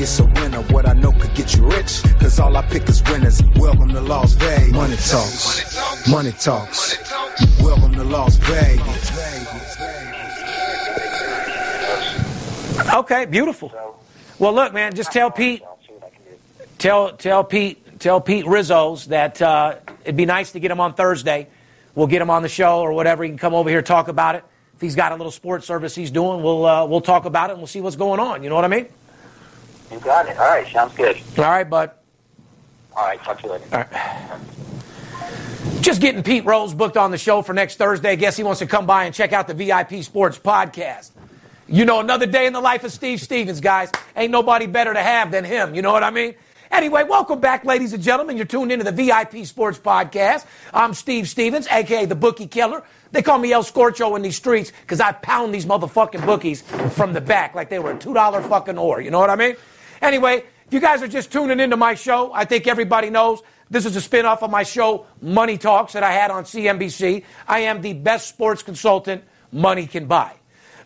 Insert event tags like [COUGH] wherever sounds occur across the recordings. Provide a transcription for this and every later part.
it's a winner. What I know could get you rich, cause all I pick is winners. Welcome to Las Vegas. Money talks, money talks. Welcome to Las Vegas. Okay, beautiful. Well, look, man, just tell Pete, tell tell Pete, tell Pete Rizzo's that uh, it'd be nice to get him on Thursday. We'll get him on the show or whatever. He can come over here talk about it. If he's got a little sports service he's doing, we'll uh, we'll talk about it and we'll see what's going on. You know what I mean? You got it. All right, sounds good. All right, bud. All right, talk to you later. All right. Just getting Pete Rose booked on the show for next Thursday. I guess he wants to come by and check out the VIP Sports Podcast. You know, another day in the life of Steve Stevens, guys. Ain't nobody better to have than him. You know what I mean? Anyway, welcome back, ladies and gentlemen. You're tuned into the VIP Sports Podcast. I'm Steve Stevens, aka the Bookie Killer. They call me El Scorcho in these streets because I pound these motherfucking bookies from the back like they were a $2 fucking ore. You know what I mean? Anyway, if you guys are just tuning into my show, I think everybody knows this is a spin-off of my show, Money Talks, that I had on CNBC. I am the best sports consultant money can buy.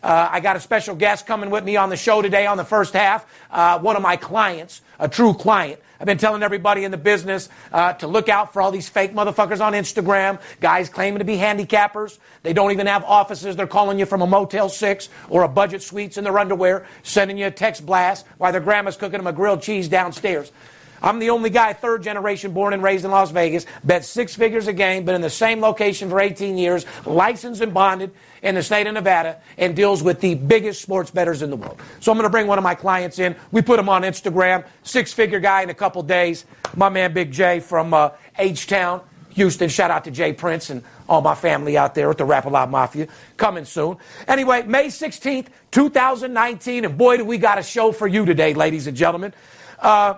Uh, I got a special guest coming with me on the show today on the first half. Uh, one of my clients, a true client. I've been telling everybody in the business uh, to look out for all these fake motherfuckers on Instagram, guys claiming to be handicappers. They don't even have offices. They're calling you from a Motel 6 or a budget suites in their underwear, sending you a text blast while their grandma's cooking them a grilled cheese downstairs. I'm the only guy, third generation, born and raised in Las Vegas, bet six figures a game, been in the same location for 18 years, licensed and bonded in the state of Nevada, and deals with the biggest sports bettors in the world. So I'm going to bring one of my clients in. We put him on Instagram, six figure guy in a couple days. My man Big J from uh, H Town, Houston. Shout out to Jay Prince and all my family out there with the Rap A Lot Mafia. Coming soon. Anyway, May 16th, 2019, and boy, do we got a show for you today, ladies and gentlemen. Uh,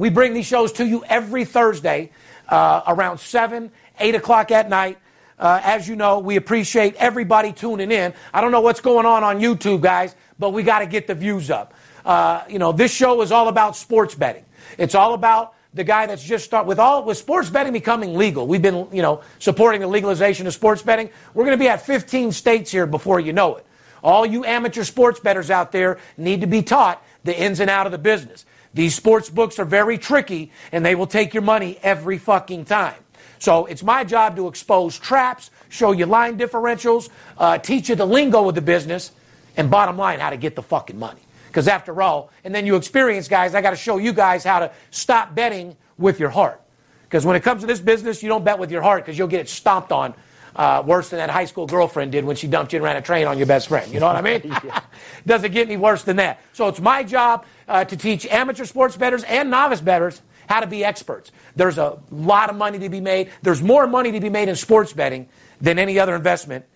we bring these shows to you every Thursday uh, around 7, 8 o'clock at night. Uh, as you know, we appreciate everybody tuning in. I don't know what's going on on YouTube, guys, but we got to get the views up. Uh, you know, this show is all about sports betting. It's all about the guy that's just start with all with sports betting becoming legal. We've been, you know, supporting the legalization of sports betting. We're going to be at 15 states here before you know it. All you amateur sports bettors out there need to be taught the ins and out of the business. These sports books are very tricky and they will take your money every fucking time. So it's my job to expose traps, show you line differentials, uh, teach you the lingo of the business, and bottom line, how to get the fucking money. Because after all, and then you experience, guys, I got to show you guys how to stop betting with your heart. Because when it comes to this business, you don't bet with your heart because you'll get it stomped on uh, worse than that high school girlfriend did when she dumped you and ran a train on your best friend. You know what I mean? [LAUGHS] [LAUGHS] Doesn't get any worse than that. So it's my job uh, to teach amateur sports bettors and novice bettors how to be experts. There's a lot of money to be made. There's more money to be made in sports betting than any other investment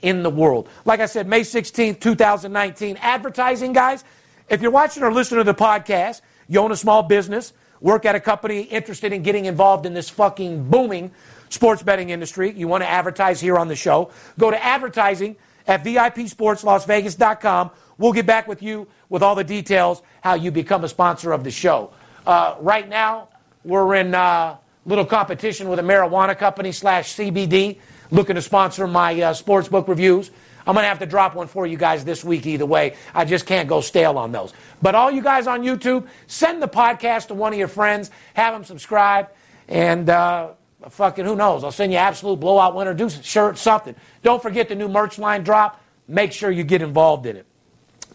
in the world. Like I said, May 16th, 2019. Advertising, guys, if you're watching or listening to the podcast, you own a small business, work at a company interested in getting involved in this fucking booming sports betting industry, you want to advertise here on the show, go to advertising at VIPSportsLasVegas.com. We'll get back with you with all the details how you become a sponsor of the show. Uh, right now, we're in uh, little competition with a marijuana company slash CBD looking to sponsor my uh, sports book reviews. I'm going to have to drop one for you guys this week either way. I just can't go stale on those. But all you guys on YouTube, send the podcast to one of your friends, have them subscribe, and uh, fucking who knows? I'll send you absolute blowout winner, do shirt, something. Don't forget the new merch line drop. Make sure you get involved in it.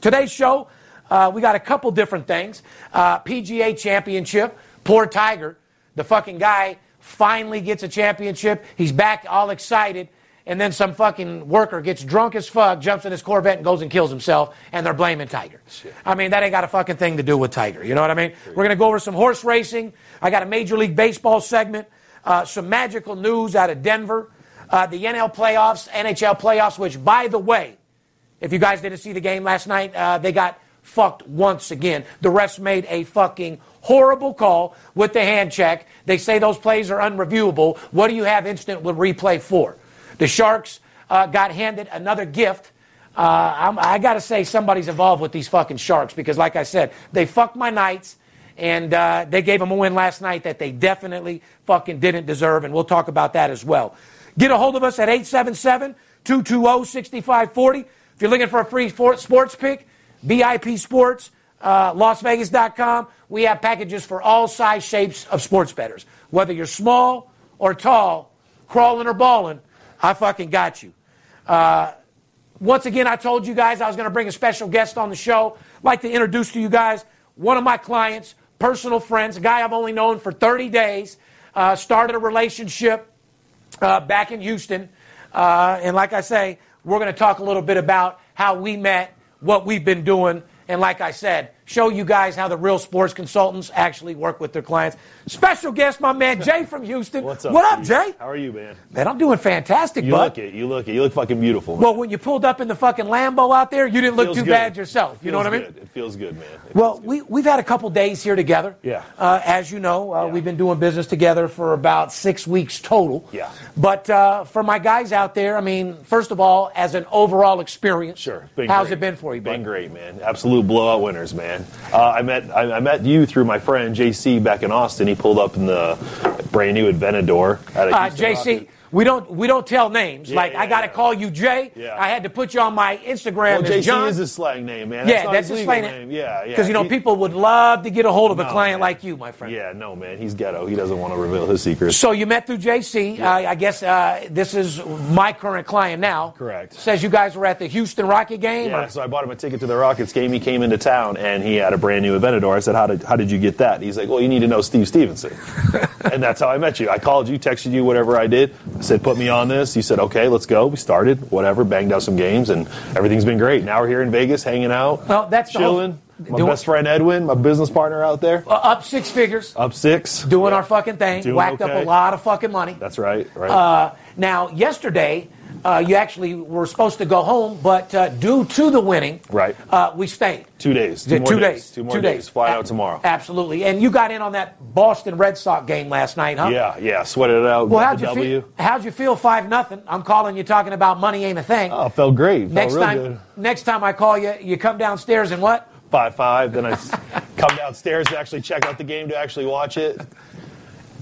Today's show, uh, we got a couple different things. Uh, PGA Championship, poor Tiger, the fucking guy finally gets a championship. He's back all excited. And then some fucking worker gets drunk as fuck, jumps in his Corvette, and goes and kills himself, and they're blaming Tiger. Shit. I mean, that ain't got a fucking thing to do with Tiger. You know what I mean? We're going to go over some horse racing. I got a Major League Baseball segment, uh, some magical news out of Denver, uh, the NL playoffs, NHL playoffs, which, by the way, if you guys didn't see the game last night, uh, they got fucked once again. The refs made a fucking horrible call with the hand check. They say those plays are unreviewable. What do you have instant replay for? The Sharks uh, got handed another gift. Uh, I got to say, somebody's involved with these fucking Sharks because, like I said, they fucked my Knights and uh, they gave them a win last night that they definitely fucking didn't deserve, and we'll talk about that as well. Get a hold of us at 877 220 6540. If you're looking for a free sports pick, VIP Sports, uh, LasVegas.com. We have packages for all size shapes of sports bettors. Whether you're small or tall, crawling or balling, I fucking got you. Uh, once again, I told you guys I was going to bring a special guest on the show. I'd like to introduce to you guys one of my clients, personal friends, a guy I've only known for 30 days. Uh, started a relationship uh, back in Houston. Uh, and like I say, we're going to talk a little bit about how we met, what we've been doing, and like I said, show you guys how the real sports consultants actually work with their clients. Special guest, my man [LAUGHS] Jay from Houston. What's up? What up, Jay? How are you, man? Man, I'm doing fantastic, You bud. look it. You look it. You look fucking beautiful. Man. Well, when you pulled up in the fucking Lambo out there, you didn't look too good. bad yourself. You know what I mean? good. It feels good, man. It Well, we, we've had a couple days here together. Yeah. Uh, as you know, uh, Yeah. we've been doing business together for about six weeks total. Yeah. But uh, for my guys out there, I mean, first of all, as an overall experience, Sure. Been how's great. it been for you, bud? Been great, man. Absolute blowout winners, man. Uh, I met I, I met you through my friend JC back in Austin. He pulled up in the brand new Aventador at a Uh, JC, Rocket. We don't we don't tell names. Yeah, like yeah, I got to yeah. call you Jay. Yeah. I had to put you on my Instagram Well, JC John. is a slang name, man. yeah, not that's his slang name. Yeah, yeah. Because you know He- people would love to get a hold of a client man. like you, my friend. Yeah, no, man. He's ghetto. He doesn't want to reveal his secrets. So you met through JC. I, I guess uh, this is my current client now. Correct. Says you guys were at the Houston Rocket game. Yeah, or- so I bought him a ticket to the Rockets game. He came into town and he had a brand new Aventador. I said, "How did how did you get that?" He's like, "Well, you need to know Steve Stevenson," [LAUGHS] and that's how I met you. I called you, texted you, whatever I did. I said, "Put me on this." You said, "Okay, let's go." We started, whatever, banged out some games, and everything's been great. Now we're here in Vegas, hanging out, Well, that's the whole- chilling. My doing- best friend Edwin, my business partner out there, Uh, up six figures, up six, doing Yeah. our fucking thing, Doing whacked up a lot of fucking money. That's right, right. Uh, now, yesterday, uh, you actually were supposed to go home, but uh, due to the winning, Right. uh, we stayed. two days, two two days, days. two more days. Fly out tomorrow. Absolutely. And you got in on that Boston Red Sox game last night, huh? Yeah, yeah, sweated it out. Well, how'd the you W. feel? How'd you feel? Five nothing. I'm calling you talking about money ain't a thing. Oh, felt great. Felt next time, good. next time I call you, you come downstairs and what? five five. Then I [LAUGHS] come downstairs to actually check out the game to actually watch it.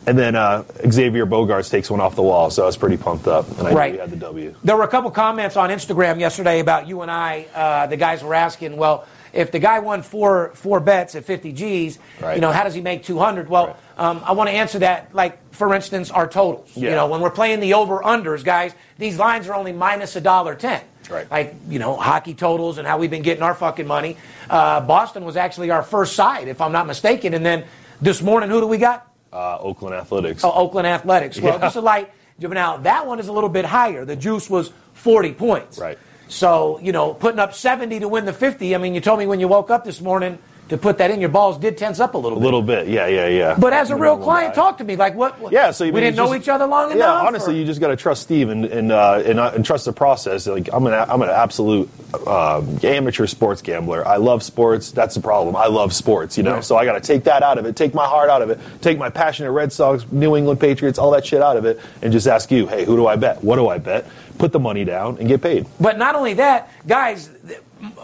And then uh, Xavier Bogaerts takes one off the wall, so I was pretty pumped up, and I Right. knew we had the W. There were a couple comments on Instagram yesterday about you and I. Uh, the guys were asking, well, if the guy won four four bets at 50 G's, Right. you know, how does he make 200? Well, Right. um, I want to answer that. Like, for instance, our totals. Yeah. You know, when we're playing the over unders, guys, these lines are only minus a dollar ten. Right. Like you know, hockey totals and how we've been getting our fucking money. Uh, Boston was actually our first side, if I'm not mistaken. And then this morning, who do we got? Uh, Oakland Athletics. Oh, Oakland Athletics. Well, Yeah. just a light. Now that one is a little bit higher. The juice was 40 points. Right. So you know, putting up 70 to win the 50. I mean, you told me when you woke up this morning, to put that in. Your balls did tense up a little bit. A little bit, yeah, yeah, yeah. But as a You real client, talk to me. Like what? what- Yeah, so you we didn't know each other long yeah, enough. honestly, or- you just got to trust Steve and and, uh, and, uh, and trust the process. Like I'm an I'm an absolute um, amateur sports gambler. I love sports. That's the problem. I love sports, you know. Right. So I got to take that out of it, take my heart out of it, take my passionate Red Sox, New England Patriots, all that shit out of it, and just ask you, hey, who do I bet? What do I bet? Put the money down and get paid. But not only that, guys,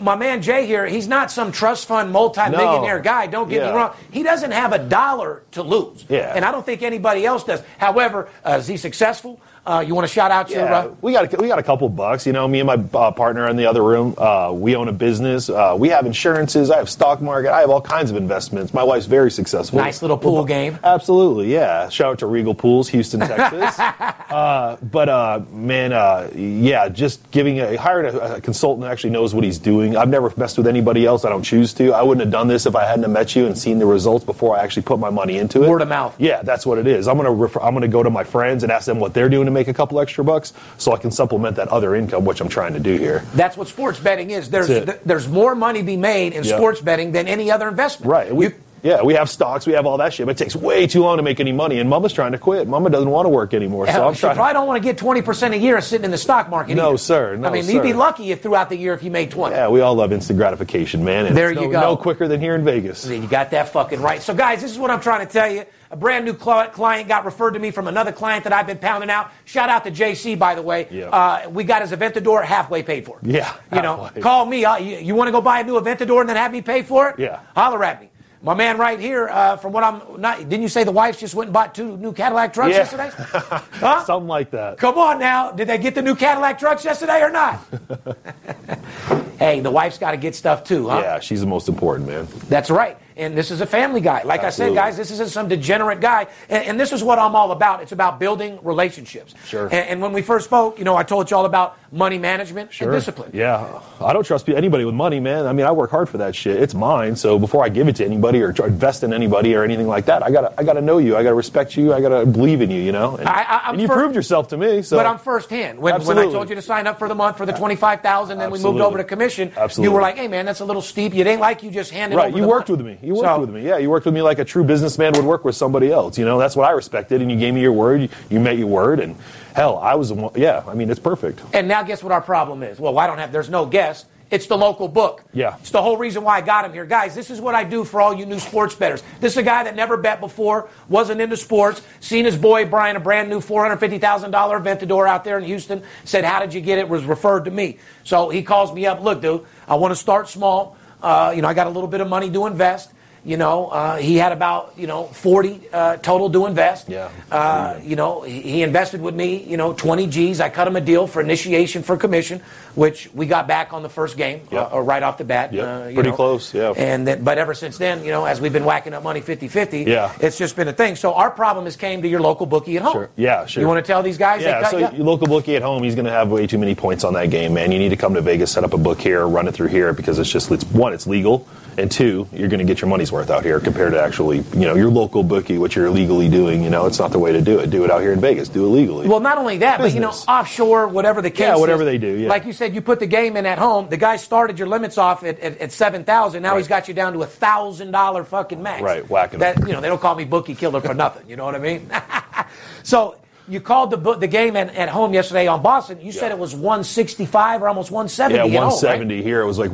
my man Jay here, he's not some trust fund multi-millionaire No. guy. Don't get Yeah. me wrong. He doesn't have a dollar to lose. Yeah. And I don't think anybody else does. However, uh, is he successful? Uh, you want to shout out your Yeah, uh, we got a, we got a couple bucks. You know, me and my uh, partner in the other room, uh, we own a business. Uh, we have insurances. I have stock market. I have all kinds of investments. My wife's very successful. nice little pool game? Absolutely, yeah. Shout out to Regal Pools, Houston, [LAUGHS] Texas. uh, but uh, man, uh, yeah, just giving a hiring a, a consultant that actually knows what he's doing. I've never messed with anybody else. I don't choose to. I wouldn't have done this if I hadn't have met you and seen the results before I actually put my money into it. Word of mouth. Yeah, that's what it is. I'm gonna refer, I'm gonna go to my friends and ask them what they're doing to make a couple extra bucks, so I can supplement that other income, which I'm trying to do here. That's what sports betting is. There's th- there's more money to be made in Yeah. sports betting than any other investment. Right. We, You- yeah, we have stocks, we have all that shit, but it takes way too long to make any money. And Mama's trying to quit. Mama doesn't want to work anymore, so I'm she trying. probably don't want to get 20% a year sitting in the stock market. No, either. sir. No, I mean, you'd be lucky if throughout the year if you made 20. Yeah, we all love instant gratification, man. And There it's you no, go. No quicker than here in Vegas. You got that fucking right. So, guys, this is what I'm trying to tell you. A brand new client got referred to me from another client that I've been pounding out. Shout out to JC, by the way. Yeah. Uh, we got his Aventador halfway paid for. Yeah, You know, call me. Uh, you you want to go buy a new Aventador and then have me pay for it? Yeah. Holler at me. My man right here, uh, from what I'm not, didn't you say the wife just went and bought two new Cadillac trucks Yeah. yesterday? [LAUGHS] Huh? Something like that. Come on now. Did they get the new Cadillac trucks yesterday or not? [LAUGHS] hey, the wife's got to get stuff too, huh? Yeah, she's the most important, man. That's right. And this is a family guy. Like Absolutely. I said, guys, this isn't some degenerate guy. And, and this is what I'm all about. It's about building relationships. Sure. And, and when we first spoke, you know, I told you all about money management Sure. and discipline. Yeah, I don't trust anybody with money, man. I mean, I work hard for that shit. It's mine. So before I give it to anybody or invest in anybody or anything like that, I gotta, I gotta know you. I gotta respect you. I gotta believe in you. You know. And, I- and you proved yourself to me. So. But I'm firsthand. When, when I told you to sign up for the month for the 25000 then we moved over to commission, you Absolutely. were like, hey, man, that's a little steep. You didn't like you just handed Right, over you worked with me. You worked So- with me. Yeah, you worked with me like a true businessman would work with somebody else. You know, that's what I respected, and you gave me your word. You, you met your word, and hell, I was the one. Yeah, I mean, it's perfect. And now guess what our problem is? Well, I don't have, there's no guess. It's the local book. Yeah. It's the whole reason why I got him here. Guys, this is what I do for all you new sports bettors. This is a guy that never bet before, wasn't into sports, seen his boy Brian, a brand new $450,000 Aventador out there in Houston, said, How did you get it? Was referred to me. So he calls me up, Look, dude, I want to start small. Uh, you know, I got a little bit of money to invest. You know, uh, he had about you know 40 uh, total to invest. Yeah. Uh, you know, he, he invested with me. You know, 20 G's. I cut him a deal for initiation for commission, which we got back on the first game Yeah. uh, right off the bat. Yeah. uh, Pretty know. close, yeah. And then, but ever since then, you know, as we've been whacking up money 50-50, Yeah. it's just been a thing. So our problem has came to your local bookie at home. Sure. Yeah, sure. You want to tell these guys? they Yeah, cut so you? your local bookie at home, he's going to have way too many points on that game, man. You need to come to Vegas, set up a book here, run it through here because it's just it's one, it's legal, and two, you're going to get your money's worth out here compared to actually, you know, your local bookie, what you're illegally doing. You know, it's not the way to do it. Do it out here in Vegas. Do it legally. Well, not only that, but you know, offshore, whatever the case. Yeah, whatever is, they do, yeah. Like you said, you put the game in at home. The guy started your limits off at, at, at seven thousand. Now Right. he's got you down to a thousand dollar fucking max. Right, whacking That you know, they don't call me bookie killer for nothing. You know what I mean? [LAUGHS] so. You called the the game at, at home yesterday on Boston. You said it was 165 or almost 170 yeah, at home, right? 170 here. It was like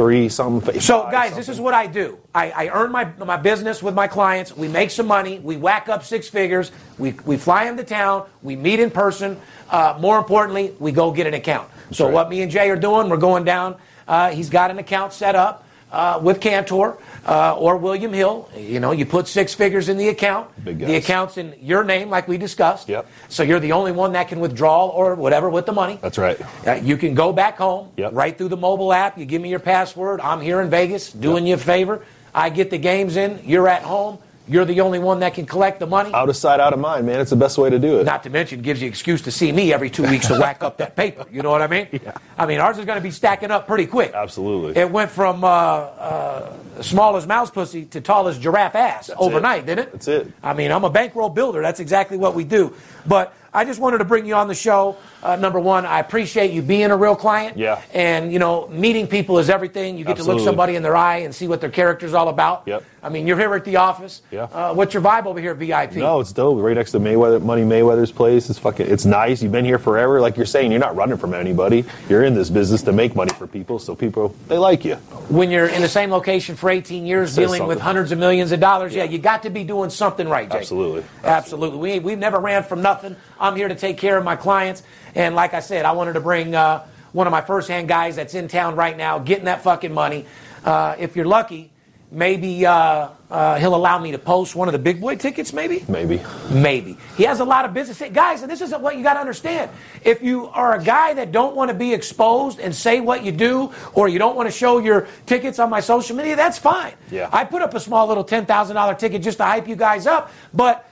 153 something. So, guys, this is what I do. I, I earn my, my business with my clients. We make some money. We whack up six figures. We, we fly them to town. We meet in person. Uh, more importantly, we go get an account. So, right. what me and Jay are doing, we're going down. Uh, he's got an account set up uh, with Cantor uh, or William Hill. You know, you put six figures in the account. The account's in your name, like we discussed. Yep. So, you're the only one that can withdraw or whatever with the money. That's right. Uh, you can go back home, Yep. right through the mobile app. You give me your password. I'm here in Vegas doing you a favor. I get the games in. You're at home. You're the only one that can collect the money. Out of sight, out of mind, man. It's the best way to do it. Not to mention, gives you excuse to see me every two weeks to whack up that paper. You know what I mean? [LAUGHS] Yeah. I mean, ours is going to be stacking up pretty quick. Absolutely. It went from uh, uh, small as mouse pussy to tall as giraffe ass overnight, it. didn't it? That's it. I mean, I'm a bankroll builder. That's exactly what we do. But I just wanted to bring you on the show. Uh, number one, I appreciate you being a real client. Yeah. And, you know, meeting people is everything. You get to look somebody in their eye and see what their character's all about. Yep. I mean, you're here at the office. Yeah. Uh, what's your vibe over here at VIP? No, it's dope. Right next to Mayweather, Money Mayweather's place. It's fucking. It's nice. You've been here forever. Like you're saying, you're not running from anybody. You're in this business to make money for people. So people, they like you. When you're in the same location for 18 years, dealing with hundreds of millions of dollars, yeah, you got to be doing something right, Jake. Absolutely. Absolutely. We, we've never ran from nothing. I'm here to take care of my clients. And like I said, I wanted to bring uh, one of my first hand guys that's in town right now getting that fucking money. Uh, if you're lucky, maybe uh, uh, he'll allow me to post one of the big boy tickets, maybe? Maybe. Maybe. He has a lot of business. Guys, and this isn't what you got to understand. If you are a guy that don't want to be exposed and say what you do, or you don't want to show your tickets on my social media, that's fine. Yeah. I put up a small little $10,000 ticket just to hype you guys up, but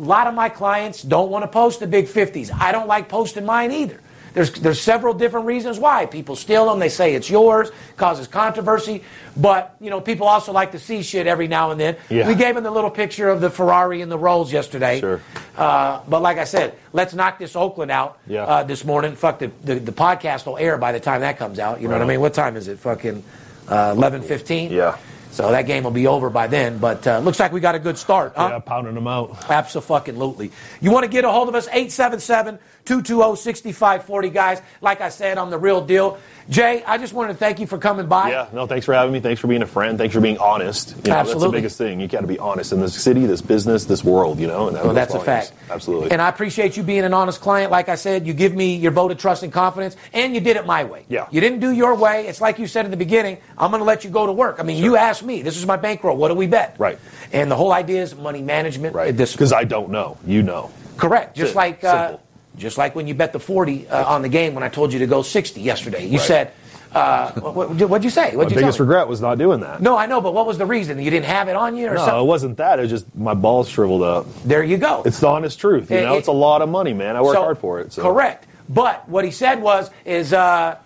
a lot of my clients don't want to post the big 50s. I don't like posting mine either. There's, there's several different reasons why. People steal them. They say it's yours, causes controversy. But, you know, people also like to see shit every now and then. Yeah. We gave them the little picture of the Ferrari and the Rolls yesterday. Sure. Uh, but like I said, let's knock this Oakland out Yeah. uh, this morning. Fuck, the, the, the podcast will air by the time that comes out. You know what I mean? What time is it? Fucking uh, 11.15? Yeah. So that game will be over by then. But uh, looks like we got a good start. Huh? Yeah, pounding them out. Absolutely. You want to get a hold of us? 877 220 6540, guys. Like I said, I'm the real deal. Jay, I just wanted to thank you for coming by. Yeah, no, thanks for having me. Thanks for being a friend. Thanks for being honest. You know, That's the biggest thing. You got to be honest in this city, this business, this world, you know? And that Well, that's a fact. Absolutely. And I appreciate you being an honest client. Like I said, you give me your vote of trust and confidence, and you did it my way. Yeah. You didn't do your way. It's like you said in the beginning, I'm going to let you go to work. I mean, you asked me, this is my bankroll. What do we bet? Right. And the whole idea is money management. right. Because I don't know. You know. Correct. Just it. like uh, Simple. Just like when you bet the 40 uh, on the game when I told you to go 60 yesterday. You Right. said, uh, what, what'd you say? My What'd you biggest regret was not doing that. No, I know, but what was the reason? You didn't have it on you or No, it wasn't that. It was just my balls shriveled up. There you go. It's the honest truth. You It- know, it- it's a lot of money, man. I work So- hard for it. So. Correct. But what he said was, is uh,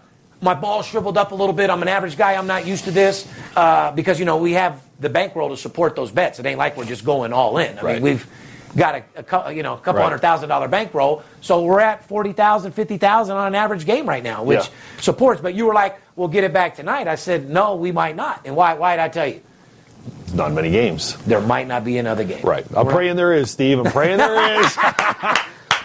my ball shriveled up a little bit. I'm an average guy. I'm not used to this uh, because you know we have the bankroll to support those bets. It ain't like we're just going all in. I Right. mean, we've got a, a you know a couple Right. hundred thousand dollar bankroll, so we're at forty thousand, fifty thousand on an average game right now, which Yeah. supports. But you were like, "We'll get it back tonight." I said, "No, we might not." And why? Why did I tell you? Not many games. There might not be another game. Right. I'm We're- praying there is, Steve. I'm praying there [LAUGHS] is.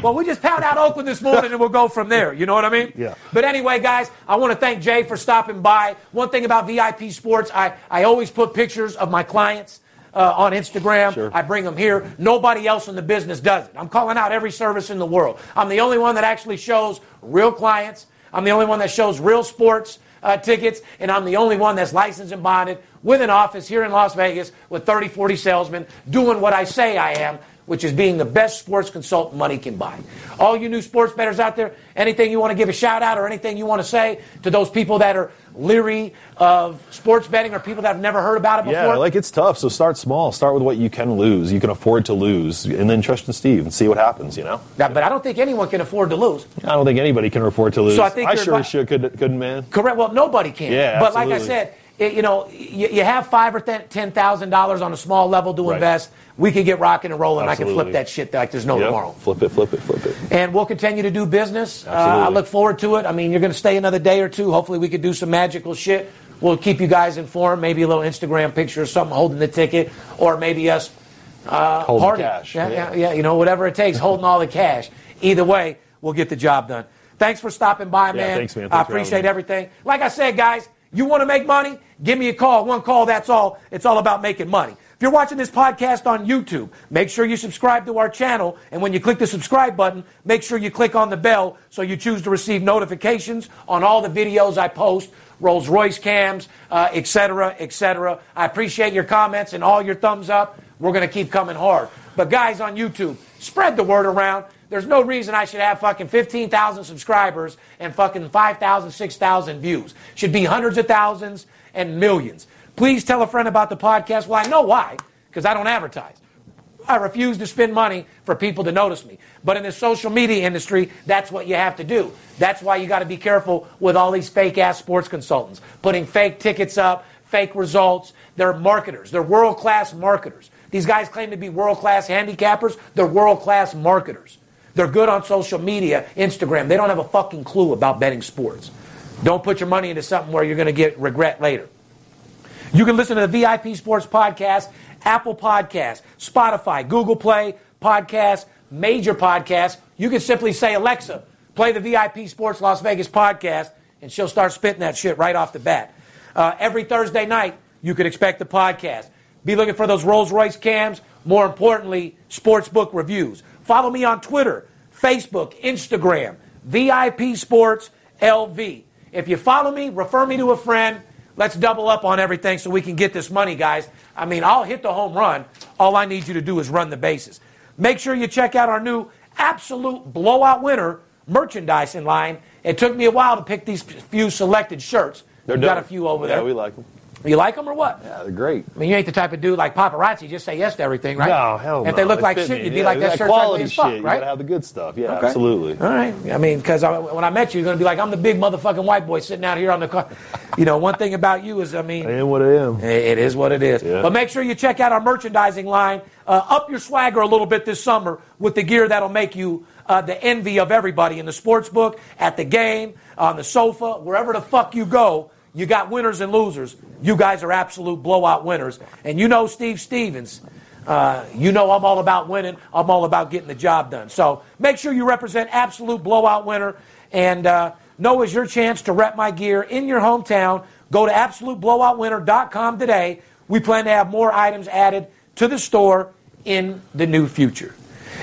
Well, we just pound out Oakland this morning and we'll go from there. You know what I mean? Yeah. But anyway, guys, I want to thank Jay for stopping by. One thing about VIP Sports, I, I always put pictures of my clients uh, on Instagram. Sure. I bring them here. Nobody else in the business does it. I'm calling out every service in the world. I'm the only one that actually shows real clients. I'm the only one that shows real sports uh, tickets, and I'm the only one that's licensed and bonded with an office here in Las Vegas with 30, 40 salesmen doing what I say I am, which is being the best sports consultant money can buy. All you new sports bettors out there, anything you want to give a shout out or anything you want to say to those people that are leery of sports betting or people that have never heard about it before? yeah, like it's tough. So start small. Start with what you can lose, you can afford to lose, and then trust in Steve and see what happens. You know. Yeah, but I don't think anyone can afford to lose. I don't think anybody can afford to lose. So I think you're sure advi- should, could, couldn't, man. Correct. Well, nobody can. Yeah, But like I said, you know, you, have five or ten thousand dollars on a small level to Right. invest. We can get rocking and rolling. I can flip that shit like there's no Yep. tomorrow. Flip it, flip it, flip it. And we'll continue to do business. Uh, I look forward to it. I mean, you're going to stay another day or two. Hopefully, we could do some magical shit. We'll keep you guys informed. Maybe a little Instagram picture or something holding the ticket, or maybe us Hold party. the cash. Yeah, yeah, yeah, you know, whatever it takes, holding all the cash. Either way, we'll get the job done. Thanks for stopping by, man. thanks, man. I Thanks having appreciate everything. Like I said, guys, you want to make money? Give me a call. One call, that's all. It's all about making money. If you're watching this podcast on YouTube, make sure you subscribe to our channel. And when you click the subscribe button, make sure you click on the bell so you choose to receive notifications on all the videos I post, Rolls Royce cams, uh, et cetera, et. I appreciate your comments and all your thumbs up. We're going to keep coming hard. But guys on YouTube, spread the word around. There's no reason I should have fucking 15,000 subscribers and fucking 5,000, 6,000 views. Should be hundreds of thousands and millions. Please tell a friend about the podcast. Well, I know why, because I don't advertise. I refuse to spend money for people to notice me. But in the social media industry, that's what you have to do. That's why you got to be careful with all these fake ass sports consultants putting fake tickets up, fake results. They're marketers. They're world class marketers. These guys claim to be world class handicappers. They're world class marketers. They're good on social media, Instagram. They don't have a fucking clue about betting sports. Don't put your money into something where you're going to get regret later. You can listen to the VIP Sports Podcast, Apple Podcast, Spotify, Google Play Podcast, major podcasts. You can simply say, Alexa, play the VIP Sports Las Vegas podcast, and she'll start spitting that shit right off the bat. Uh, every Thursday night, you could expect the podcast. Be looking for those Rolls Royce cams. More importantly, sportsbook reviews. Follow me on Twitter, Facebook, Instagram, VIP Sports LV. If you follow me, refer me to a friend. Let's double up on everything so we can get this money, guys. I mean, I'll hit the home run. All I need you to do is run the bases. Make sure you check out our new absolute blowout winner merchandise in line. It took me a while to pick these few selected shirts. They're We've got a few over yeah, there. Yeah, we like them. You like them or what? Yeah, they're great. I mean, you ain't the type of dude like paparazzi. Just say yes to everything, right? No, hell no. If they look It like shit, you'd be Yeah, like that that shirt's quality ugly as shit. fuck, You right? gotta have the good stuff. Yeah, Okay. absolutely. All right. I mean, because when I met you, you're going to be like, I'm the big motherfucking white boy sitting out here on the car. [LAUGHS] You know, one thing about you is, I mean, I am what I am. it is what it is. Yeah. But make sure you check out our merchandising line. Uh, up your swagger a little bit this summer with the gear that'll make you uh, the envy of everybody in the sports book, at the game, on the sofa, wherever the fuck you go. You got winners and losers. You guys are absolute blowout winners. And you know Steve Stevens. Uh, you know I'm all about winning. I'm all about getting the job done. So make sure you represent absolute blowout winner. And uh, know is your chance to rep my gear in your hometown. Go to absoluteblowoutwinner.com today. We plan to have more items added to the store in the new future.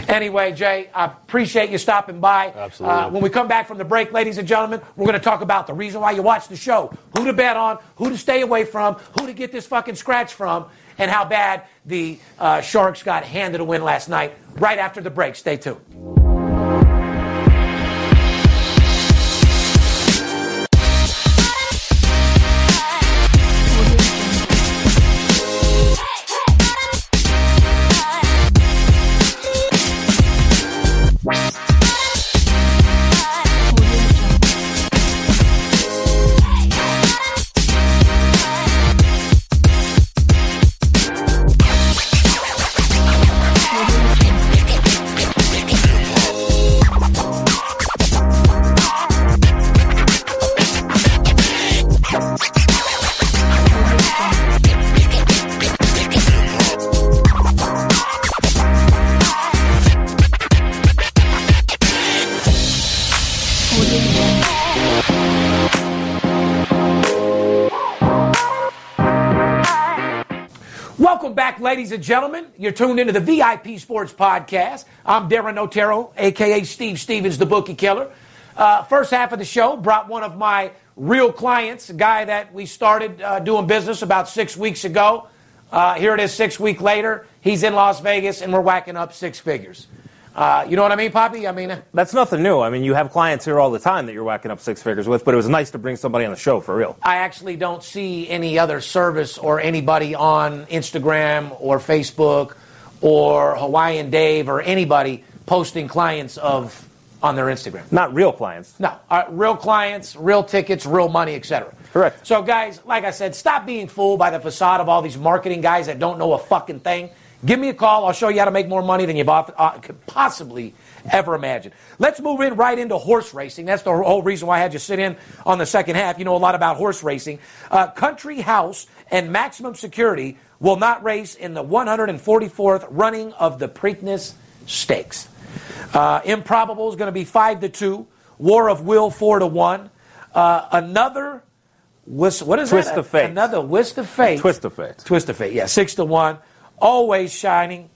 Anyway, Jay, I appreciate you stopping by. Absolutely. Uh, when we come back from the break, ladies and gentlemen, we're going to talk about the reason why you watch the show, who to bet on, who to stay away from, who to get this fucking scratch from, and how bad the uh, Sharks got handed a win last night. Right after the break. Stay tuned. Ladies and gentlemen. You're tuned into the VIP Sports Podcast. I'm Darren Otero, aka Steve Stevens, the Bookie Killer. Uh, first half of the show brought one of my real clients, a guy that we started uh, doing business about six weeks ago. Uh, here it is, six weeks later. He's in Las Vegas, and we're whacking up six figures. Uh, you know what I mean, Poppy? I mean, That's nothing new. I mean, you have clients here all the time that you're whacking up six figures with, but it was nice to bring somebody on the show for real. I actually don't see any other service or anybody on Instagram or Facebook or Hawaiian Dave or anybody posting clients of on their Instagram. Not real clients. No, uh, real clients, real tickets, real money, etc. Correct. So, guys, like I said, stop being fooled by the facade of all these marketing guys that don't know a fucking thing. Give me a call. I'll show you how to make more money than you uh, could possibly ever imagine. Let's move in right into horse racing. That's the whole reason why I had you sit in on the second half. You know a lot about horse racing. Uh, Country House and Maximum Security will not race in the 144th running of the Preakness Stakes. Uh, Improbable is going to be five to two. War of Will four to one. Uh, another whist, what is Twist that? of Fate. Another whist of fate. Twist of Fate. Twist of fate. Yeah, six to one. Always shining.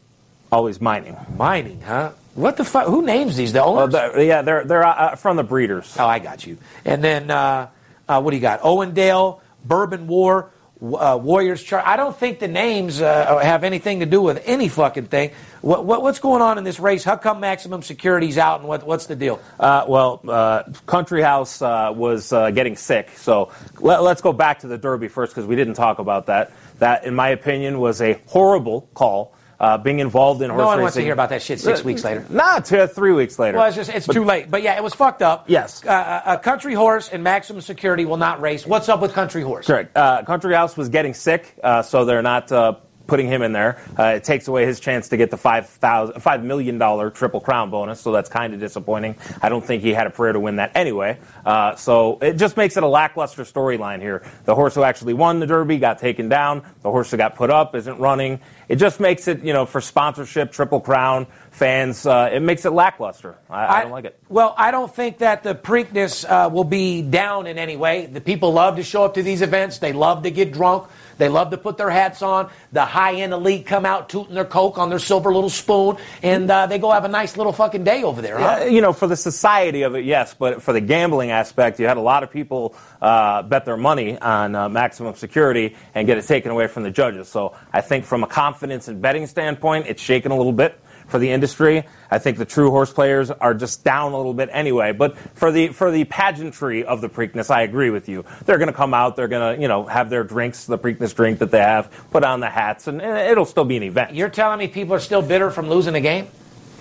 Always mining. Mining, huh? What the fuck? Who names these? The owners? they're- yeah, they're they're uh, from the breeders. oh, I got you. And then uh, uh, what do you got? Owendale, Bourbon War, uh, Warriors. Char- I don't think the names uh, have anything to do with any fucking thing. What, what, what's going on in this race? How come Maximum Security's out, and what, what's the deal? Uh, well, uh, Country House uh, was uh, getting sick, so let, us go back to the Derby first because we didn't talk about that. That, in my opinion, was a horrible call. Uh, being involved in horse No one racing. wants to hear about that shit six Uh, weeks later. Nah, two, three weeks later. Well, it's just it's too late. But yeah, it was fucked up. Yes. Uh, a country horse and maximum security will not race. What's up with country horse? Correct. Uh, Country House was getting sick, uh, so they're not uh, putting him in there. Uh, it takes away his chance to get the five thousand five million dollar triple crown bonus. So that's kind of disappointing. I don't think he had a prayer to win that anyway. Uh, so it just makes it a lackluster storyline here. The horse who actually won the Derby got taken down. The horse who got put up isn't running. It just makes it, you know, for sponsorship, Triple Crown fans, uh, it makes it lackluster. I, I, don't like it. Well, I don't think that the Preakness uh, will be down in any way. The people love to show up to these events. They love to get drunk. They love to put their hats on. The high end elite come out tooting their coke on their silver little spoon, and uh, they go have a nice little fucking day over there. Huh? Yeah, you know, for the society of it, yes, but for the gambling aspect, you had a lot of people uh, bet their money on uh, maximum security and get it taken away from the judges. So I think from a confidence and betting standpoint, it's shaken a little bit for the industry. I think the true horse players are just down a little bit anyway. But for the for the pageantry of the Preakness, I agree with you. They're going to come out. They're going to you know have their drinks, the Preakness drink that they have, put on the hats, and, it'll still be an event. You're telling me people are still bitter from losing a game?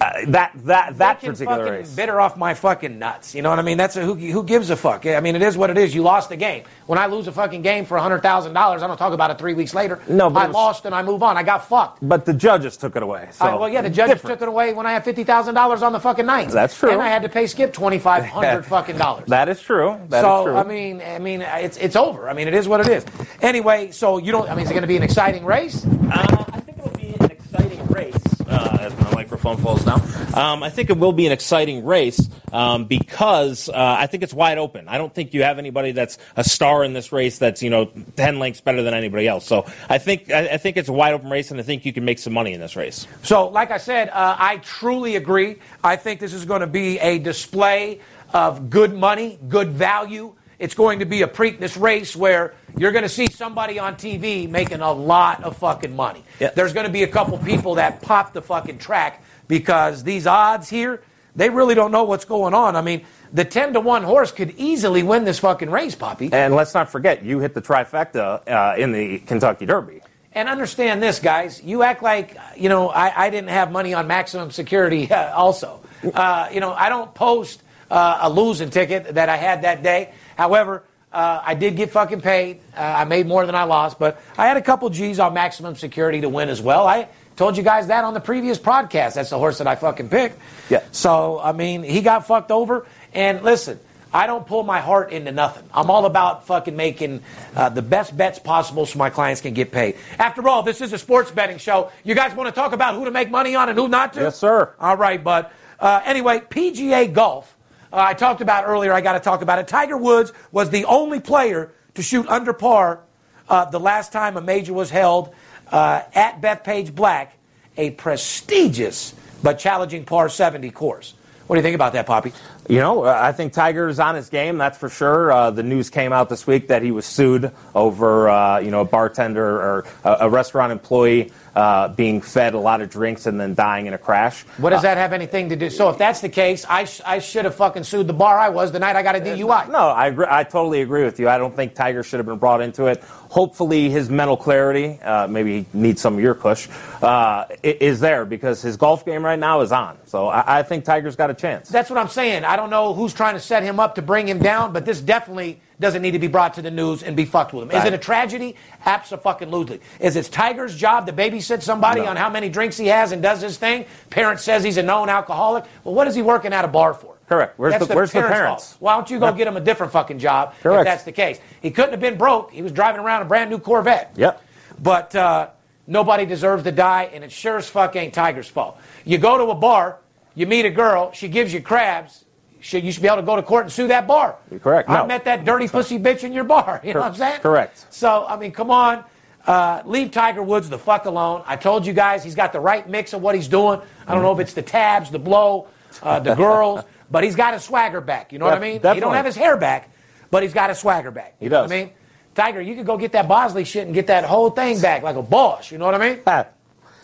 Uh, that that that Fucking particular fucking race. bitter off my fucking nuts. You know what I mean? That's a, who, who gives a fuck. I mean, it is what it is. You lost the game. When I lose a fucking game for hundred thousand dollars, I don't talk about it three weeks later. No, but I was- lost and I move on. I got fucked. But the judges took it away. So I- well, yeah, the judges different. took it away when I had fifty thousand dollars on the fucking night. That's true. And I had to pay Skip twenty five hundred [LAUGHS] fucking dollars. That is true. That is so true. I mean, I mean, it's it's over. I mean, it is what it is. Anyway, so you don't. I mean, is it going to be an exciting race? Uh, I think it will be an exciting race. Uh, as my microphone falls down, um, I think it will be an exciting race um, because uh, I think it's wide open. I don't think you have anybody that's a star in this race that's you know ten lengths better than anybody else. So I think I, I think it's a wide open race, and I think you can make some money in this race. So, like I said, uh, I truly agree. I think this is going to be a display of good money, good value. It's going to be a Preakness race where you're going to see somebody on TV making a lot of fucking money. Yeah. There's going to be a couple people that pop the fucking track because these odds here, they really don't know what's going on. I mean, the 10 to 1 horse could easily win this fucking race, Poppy. And let's not forget, you hit the trifecta uh, in the Kentucky Derby. And understand this, guys. You act like, you know, I, I didn't have money on maximum security uh, [LAUGHS] also. Uh, you know, I don't post uh, a losing ticket that I had that day. However, uh, I did get fucking paid. Uh, I made more than I lost, but I had a couple G's on maximum security to win as well. I told you guys that on the previous podcast. That's the horse that I fucking picked. Yeah. So, I mean, he got fucked over. And listen, I don't pull my heart into nothing. I'm all about fucking making uh, the best bets possible so my clients can get paid. After all, this is a sports betting show. You guys want to talk about who to make money on and who not to? Yes, sir. All right, bud. Uh, anyway, PGA Golf. Uh, I talked about earlier. I got to talk about it. Tiger Woods was the only player to shoot under par uh, the last time a major was held uh, at Bethpage Black, a prestigious but challenging par 70 course. What do you think about that, Poppy? You know, uh, I think Tiger's on his game. That's for sure. Uh, the news came out this week that he was sued over, uh, you know, a bartender or a, a restaurant employee uh, being fed a lot of drinks and then dying in a crash. What does that have anything to do? So if that's the case, I, sh- I should have fucking sued the bar I was the night I got a DUI. No, I agree, I totally agree with you. I don't think Tiger should have been brought into it. Hopefully, his mental clarity, uh, maybe he needs some of your push, uh, is there because his golf game right now is on. So I, I think Tiger's got a chance. That's what I'm saying. I don't know who's trying to set him up to bring him down, but this definitely doesn't need to be brought to the news and be fucked with him. Is it a tragedy? Absolutely. Is it Tiger's job to babysit somebody No. on how many drinks he has and does his thing? Parent says he's a known alcoholic. Well, what is he working at a bar for? Correct. Where's That's the- where's the parents' parents? fault. Why don't you go get him a different fucking job if Correct. that's the case? He couldn't have been broke. He was driving around a brand new Corvette. Yep. But uh, nobody deserves to die, and it sure as fuck ain't Tiger's fault. You go to a bar, you meet a girl, she gives you crabs. Should, you should be able to go to court and sue that bar. You're correct. I No. met that dirty pussy bitch in your bar. [LAUGHS] You know what I'm saying? correct. So, I mean, come on. Uh, leave Tiger Woods the fuck alone. I told you guys he's got the right mix of what he's doing. I don't know if it's the tabs, the blow, uh, the girls, [LAUGHS] but he's got his swagger back. You know what I mean? He don't have his hair back, but he's got his swagger back. You He does. I mean? Tiger, you could go get that Bosley shit and get that whole thing back like a boss. You know what I mean? Ah,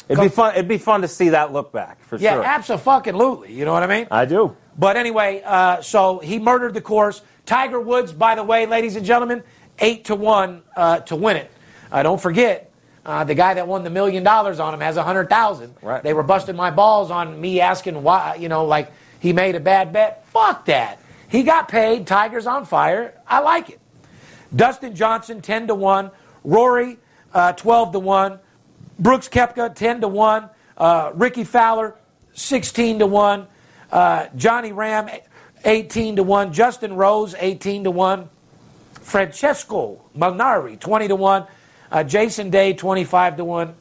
It'd be fun. It'd be fun to see that look back for Yeah, sure. Yeah, absolutely. You know what I mean? I do. But anyway, uh, so he murdered the course. Tiger Woods, by the way, ladies and gentlemen, eight to one uh, to win it. Uh, don't forget, uh, the guy that won the million dollars on him has a hundred thousand. Right. They were busting my balls on me asking why, you know, like he made a bad bet. Fuck that. He got paid. Tiger's on fire. I like it. Dustin Johnson, ten to one. Rory, uh, twelve to one. Brooks Koepka, 10 to 1. Uh, Rickie Fowler, 16 to 1. Uh, Johnny Rahm, 18 to 1. Justin Rose, 18 to 1. Francesco Molinari, 20 to 1. Uh, Jason Day, 25 to 1.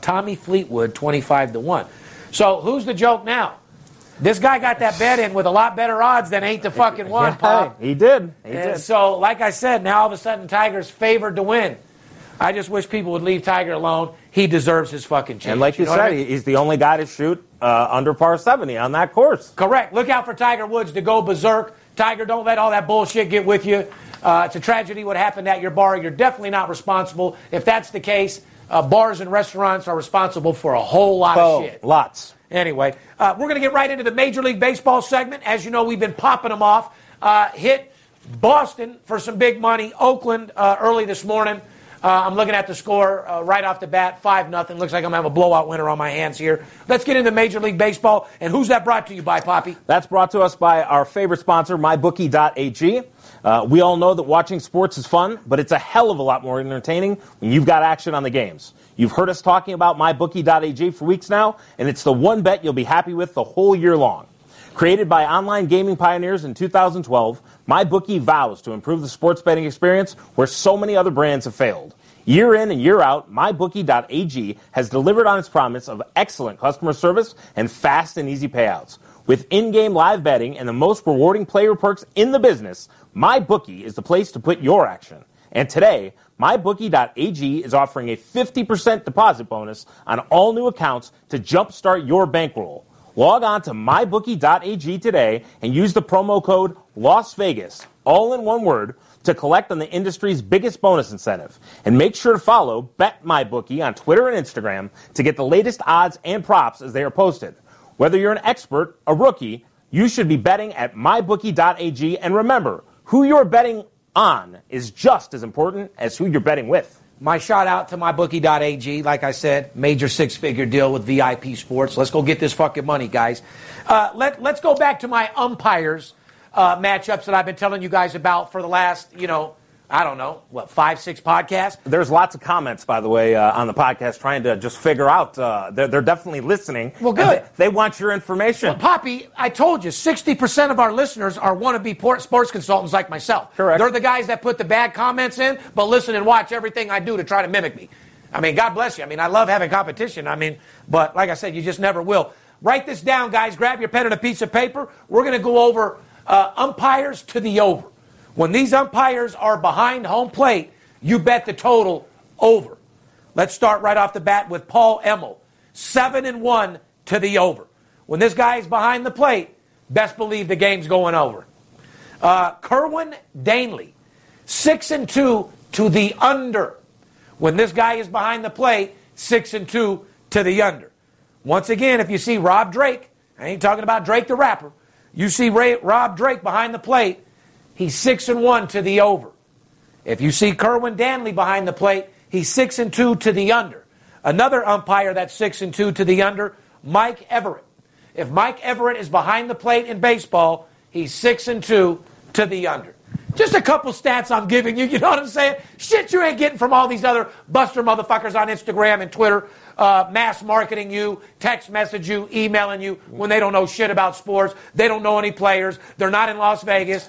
Tommy Fleetwood, 25 to 1. So who's the joke now? This guy got that bet in with a lot better odds than 8 to fucking 1, Yeah, Pop. he did. He did. so, like I said, now all of a sudden Tiger's favored to win. I just wish people would leave Tiger alone. He deserves his fucking chance. And like you, know said, I mean? he's the only guy to shoot uh, under par 70 on that course. Correct. Look out for Tiger Woods to go berserk. Tiger, don't let all that bullshit get with you. Uh, it's a tragedy what happened at your bar. You're definitely not responsible. If that's the case, uh, bars and restaurants are responsible for a whole lot Oh, of shit. lots. Anyway, uh, we're going to get right into the Major League Baseball segment. As you know, we've been popping them off. Uh, hit Boston for some big money. Oakland uh, early this morning. Uh, I'm looking at the score uh, right off the bat, five nothing. Looks like I'm gonna have a blowout winner on my hands here. Let's get into Major League Baseball. And who's that brought to you by, Poppy? That's brought to us by our favorite sponsor, MyBookie.ag. Uh, we all know that watching sports is fun, but it's a hell of a lot more entertaining when you've got action on the games. You've heard us talking about MyBookie.ag for weeks now, and it's the one bet you'll be happy with the whole year long. Created by online gaming pioneers in 2012, MyBookie vows to improve the sports betting experience where so many other brands have failed. Year in and year out, MyBookie.ag has delivered on its promise of excellent customer service and fast and easy payouts. With in-game live betting and the most rewarding player perks in the business, MyBookie is the place to put your action. And today, MyBookie.ag is offering a 50% deposit bonus on all new accounts to jumpstart your bankroll. Log on to mybookie.ag today and use the promo code Las Vegas, all in one word, to collect on the industry's biggest bonus incentive. And make sure to follow Bet MyBookie on Twitter and Instagram to get the latest odds and props as they are posted. Whether you're an expert, a rookie, you should be betting at mybookie.ag. And remember, who you're betting on is just as important as who you're betting with. My shout out to mybookie.ag. Like I said, major six figure deal with VIP Sports. Let's go get this fucking money, guys. Uh, let, let's go back to my umpires uh, matchups that I've been telling you guys about for the last, you know, I don't know, what, five, six podcasts? There's lots of comments, by the way, uh, on the podcast trying to just figure out. Uh, they're, they're definitely listening. Well, good. They, they want your information. Poppy, I told you, 60% of our listeners are wannabe por- sports consultants like myself. Correct. They're the guys that put the bad comments in, but listen and watch everything I do to try to mimic me. I mean, God bless you. I mean, I love having competition. I mean, but like I said, you just never will. Write this down, guys. Grab your pen and a piece of paper. We're going to go over uh, umpires to the over. When these umpires are behind home plate, you bet the total over. Let's start right off the bat with Paul Emmel. Seven and one to the over. When this guy is behind the plate, best believe the game's going over. Uh, Kerwin Danley, six and two to the under. When this guy is behind the plate, six and two to the under. Once again, if you see Rob Drake, I ain't talking about Drake the rapper. You see Ray, Rob Drake behind the plate, he's six and one to the over. If you see Kerwin Danley behind the plate, he's six and two to the under. Another umpire that's six and two to the under, Mike Everitt. If Mike Everitt is behind the plate in baseball, he's six and two to the under. Just a couple stats I'm giving you, [LAUGHS] you know what I'm saying? Shit you ain't getting from all these other buster motherfuckers on Instagram and Twitter, uh, mass marketing you, text message you, emailing you when they don't know shit about sports. They don't know any players. They're not in Las Vegas.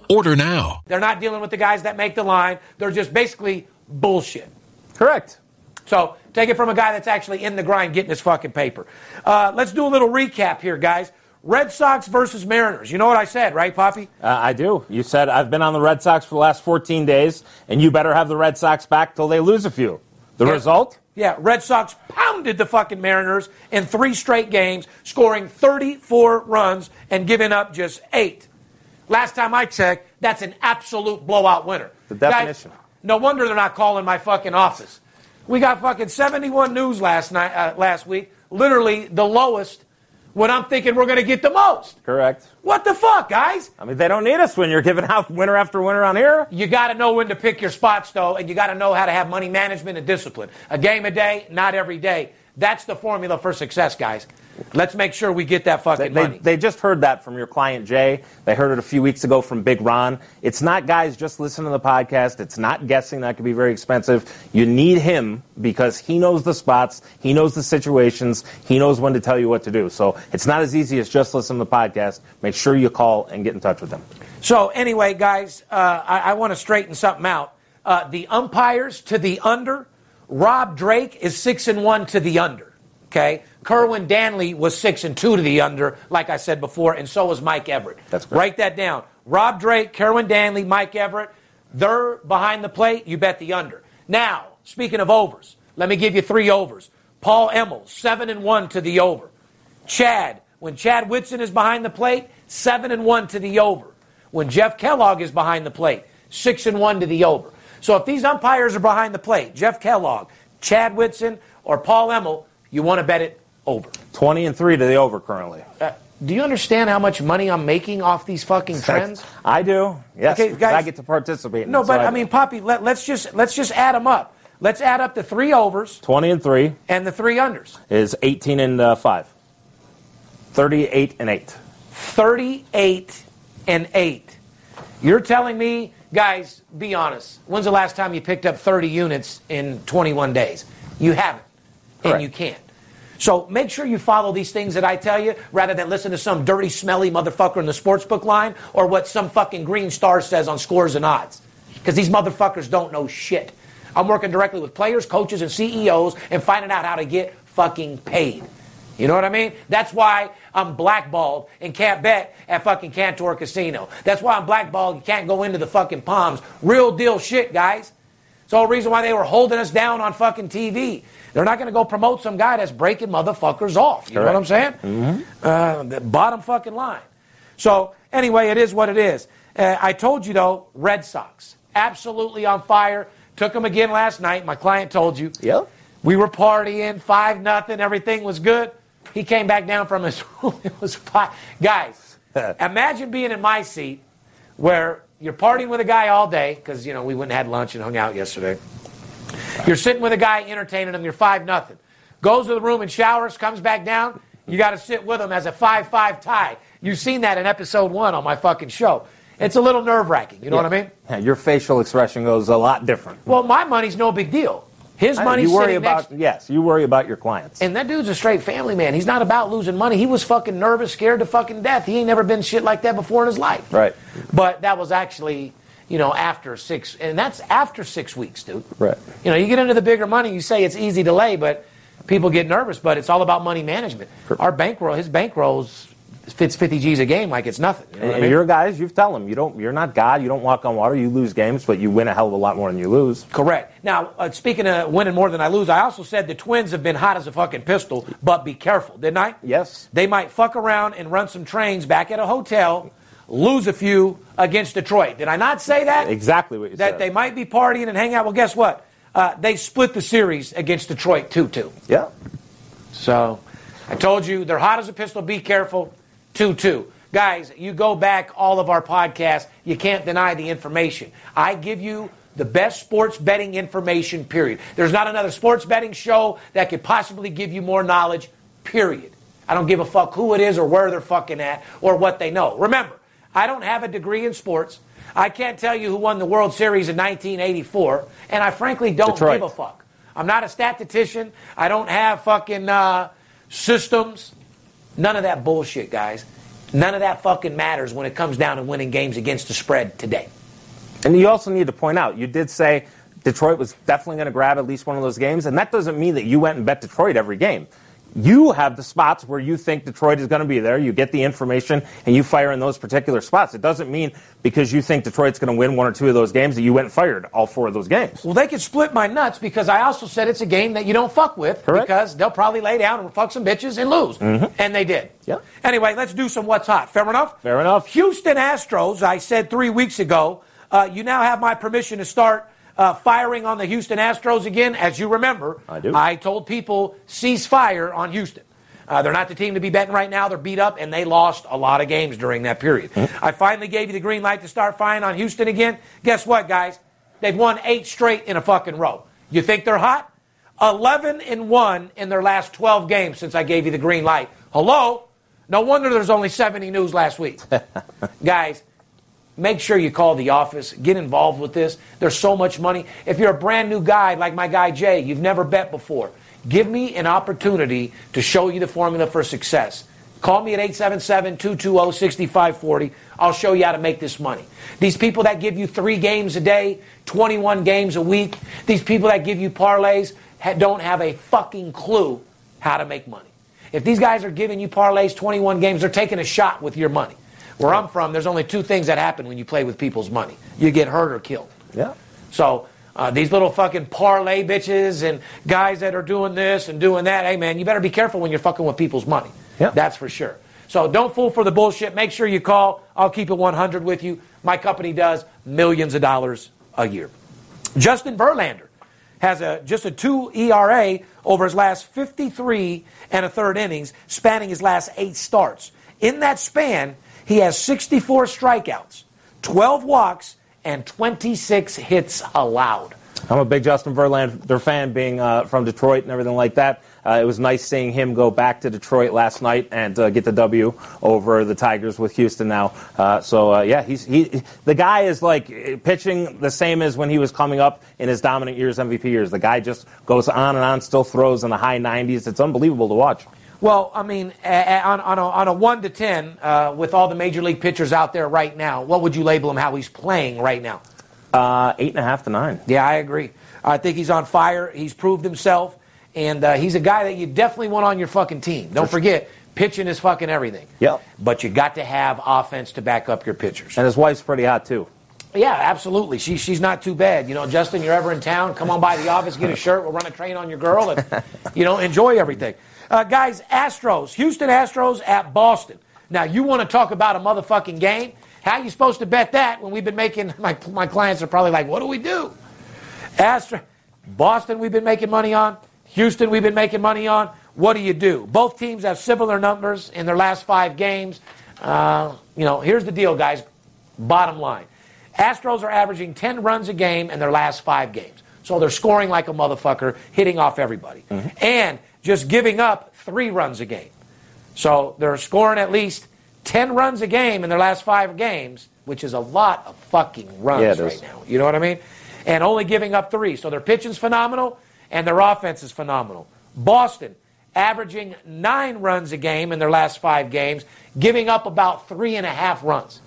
Order now. They're not dealing with the guys that make the line. They're just basically bullshit. Correct. So take it from a guy that's actually in the grind getting his fucking paper. Uh, let's do a little recap here, guys. Red Sox versus Mariners. You know what I said, right, Poppy? Uh, I do. You said I've been on the Red Sox for the last 14 days, and you better have the Red Sox back till they lose a few. The Yeah. result? Yeah, Red Sox pounded the fucking Mariners in three straight games, scoring 34 runs and giving up just eight. Last time I checked, that's an absolute blowout winner. The Guys, definition. no wonder they're not calling my fucking office. We got fucking 71 news last night, uh, last week. Literally the lowest when I'm thinking we're going to get the most. Correct. What the fuck, guys? I mean, they don't need us when you're giving out winner after winner on here. You got to know when to pick your spots, though, and you got to know how to have money management and discipline. A game a day, not every day. That's the formula for success, guys. Let's make sure we get that fucking they, money. they just heard that from your client Jay. They heard it a few weeks ago from Big Ron. It's not guys just listen to the podcast. It's not guessing. That could be very expensive. You need him because he knows the spots, he knows the situations, he knows when to tell you what to do. So it's not as easy as just listen to the podcast. Make sure you call and get in touch with him. So anyway, guys, uh, I, I want to straighten something out. Uh, the umpires to the under. Rob Drake is six and one to the under. Okay, Kerwin Danley was six and two to the under, like I said before, and so was Mike Everitt. That's correct. Write that down. Rob Drake, Kerwin Danley, Mike Everitt. They're behind the plate. You bet the under. Now, speaking of overs, let me give you three overs. Paul Emmel, seven and one to the over. Chad, when Chad Whitson is behind the plate, seven and one to the over. When Jeff Kellogg is behind the plate, six and one to the over. So if these umpires are behind the plate, Jeff Kellogg, Chad Whitson, or Paul Emmel, you want to bet it over. 20 and 3 to the over currently. Uh, do you understand how much money I'm making off these fucking [LAUGHS] trends? I do. Yes. Okay, guys- I get to participate. in No, but I do. mean, Poppy, let, let's just let's just add them up. Let's add up the three overs 20 and 3 and the three unders. is 18 and uh, 5. 38 and 8. 38 and 8. You're telling me, guys, be honest. When's the last time you picked up 30 units in 21 days? You haven't. And you can't. So make sure you follow these things that I tell you rather than listen to some dirty, smelly motherfucker in the sportsbook line or what some fucking green star says on scores and odds. Because these motherfuckers don't know shit. I'm working directly with players, coaches, and CEOs and finding out how to get fucking paid. You know what I mean? That's why I'm blackballed and can't bet at fucking Cantor Casino. That's why I'm blackballed and can't go into the fucking Palms. Real deal shit, guys. It's the whole reason why they were holding us down on fucking TV. They're not going to go promote some guy that's breaking motherfuckers off. You know what I'm saying? Uh, the bottom fucking line. So anyway, it is what it is. Uh, I told you though, Red Sox absolutely on fire. Took them again last night. My client told you. Yep. We were partying, five nothing. Everything was good. He came back down from his room. [LAUGHS] It was five. Guys, [LAUGHS] imagine being in my seat where you're partying with a guy all day because you know we went and had lunch and hung out yesterday. You're sitting with a guy entertaining him. You're five nothing. Goes to the room and showers. Comes back down. You got to sit with him as a five five tie. You've seen that in episode one on my fucking show. It's a little nerve wracking. You know what I mean? Yeah, your facial expression goes a lot different. Well, my money's no big deal. His money. you worry about next. yes, you worry about your clients. And that dude's a straight family man. He's not about losing money. He was fucking nervous, scared to fucking death. He ain't never been shit like that before in his life. Right. But that was actually, you know, after six, and that's after six weeks, dude. Right. You know, you get into the bigger money, you say it's easy to lay, but people get nervous. But it's all about money management. Our bankroll, his bankrolls fits 50 G's a game like it's nothing. You know what I mean? your guys, you tell them you don't. You're not God. You don't walk on water. You lose games, but you win a hell of a lot more than you lose. Correct. Now, uh, speaking of winning more than I lose, I also said the Twins have been hot as a fucking pistol, but be careful, didn't I? Yes. They might fuck around and run some trains back at a hotel, lose a few against Detroit. Did I not say that? Exactly what you That said. That they might be partying and hang out. Well, guess what? Uh, they split the series against Detroit 2 2. yeah. So I told you they're hot as a pistol. Be careful. 2 2. Guys, you go back all of our podcasts, you can't deny the information. I give you the best sports betting information, period. There's not another sports betting show that could possibly give you more knowledge, period. I don't give a fuck who it is or where they're fucking at or what they know. Remember, I don't have a degree in sports. I can't tell you who won the World Series in 1984, and I frankly don't Detroit. give a fuck. I'm not a statistician. I don't have fucking uh, systems. None of that bullshit, guys. None of that fucking matters when it comes down to winning games against the spread today. And you also need to point out, you did say Detroit was definitely going to grab at least one of those games, and that doesn't mean that you went and bet Detroit every game. You have the spots where you think Detroit is going to be there. You get the information and you fire in those particular spots. It doesn't mean because you think Detroit's going to win one or two of those games that you went and fired all four of those games. Well, they could split my nuts because I also said it's a game that you don't fuck with Correct. because they'll probably lay down and fuck some bitches and lose. And they did. Yeah. Anyway, let's do some what's hot. Fair enough? Fair enough. Houston Astros, I said three weeks ago, uh, you now have my permission to start uh, firing on the Houston Astros again. As you remember, I do. I told people cease fire on Houston. Uh, they're not the team to be betting right now. They're beat up, and they lost a lot of games during that period. I finally gave you the green light to start firing on Houston again. Guess what, guys? They've won eight straight in a fucking row. You think they're hot? 11 and 1 in their last 12 games since I gave you the green light. Hello? No wonder there's only 70 news last week. [LAUGHS] guys, make sure you call the office, get involved with this. There's so much money. If you're a brand new guy like my guy Jay, you've never bet before, give me an opportunity to show you the formula for success. Call me at 877 220 6540. I'll show you how to make this money. These people that give you three games a day, 21 games a week, these people that give you parlays don't have a fucking clue how to make money. If these guys are giving you parlays 21 games, they're taking a shot with your money. Where I'm from, there's only two things that happen when you play with people's money you get hurt or killed. Yeah. So uh, these little fucking parlay bitches and guys that are doing this and doing that, hey man, you better be careful when you're fucking with people's money. Yeah. That's for sure. So don't fool for the bullshit. Make sure you call. I'll keep it 100 with you. My company does millions of dollars a year. Justin Verlander has a just a two ERA over his last 53 and a third innings, spanning his last eight starts. In that span, he has 64 strikeouts, 12 walks, and 26 hits allowed. I'm a big Justin Verlander fan, being uh, from Detroit and everything like that. Uh, it was nice seeing him go back to Detroit last night and uh, get the W over the Tigers with Houston now. Uh, so uh, yeah, he's he the guy is like pitching the same as when he was coming up in his dominant years, MVP years. The guy just goes on and on, still throws in the high 90s. It's unbelievable to watch. Well, I mean, on, on, a, on a 1 to 10, uh, with all the major league pitchers out there right now, what would you label him how he's playing right now? Uh, eight and a half to nine. Yeah, I agree. I think he's on fire. He's proved himself, and uh, he's a guy that you definitely want on your fucking team. Don't forget, pitching is fucking everything. Yep. But you got to have offense to back up your pitchers. And his wife's pretty hot too. Yeah, absolutely. She, she's not too bad. You know, Justin, you're ever in town, come on by the office, get a [LAUGHS] shirt, we'll run a train on your girl, and, you know, enjoy everything. Uh, guys, Astros, Houston Astros at Boston. Now, you want to talk about a motherfucking game? How you supposed to bet that when we've been making, [LAUGHS] my, my clients are probably like, what do we do? Astra, Boston, we've been making money on. Houston, we've been making money on. What do you do? Both teams have similar numbers in their last five games. Uh, you know, here's the deal, guys. Bottom line Astros are averaging 10 runs a game in their last five games. So they're scoring like a motherfucker, hitting off everybody. And just giving up three runs a game. So they're scoring at least 10 runs a game in their last five games, which is a lot of fucking runs Yeah, right now. You know what I mean? And only giving up three. So their pitching's phenomenal and their offense is phenomenal. Boston averaging nine runs a game in their last five games, giving up about three and a half runs.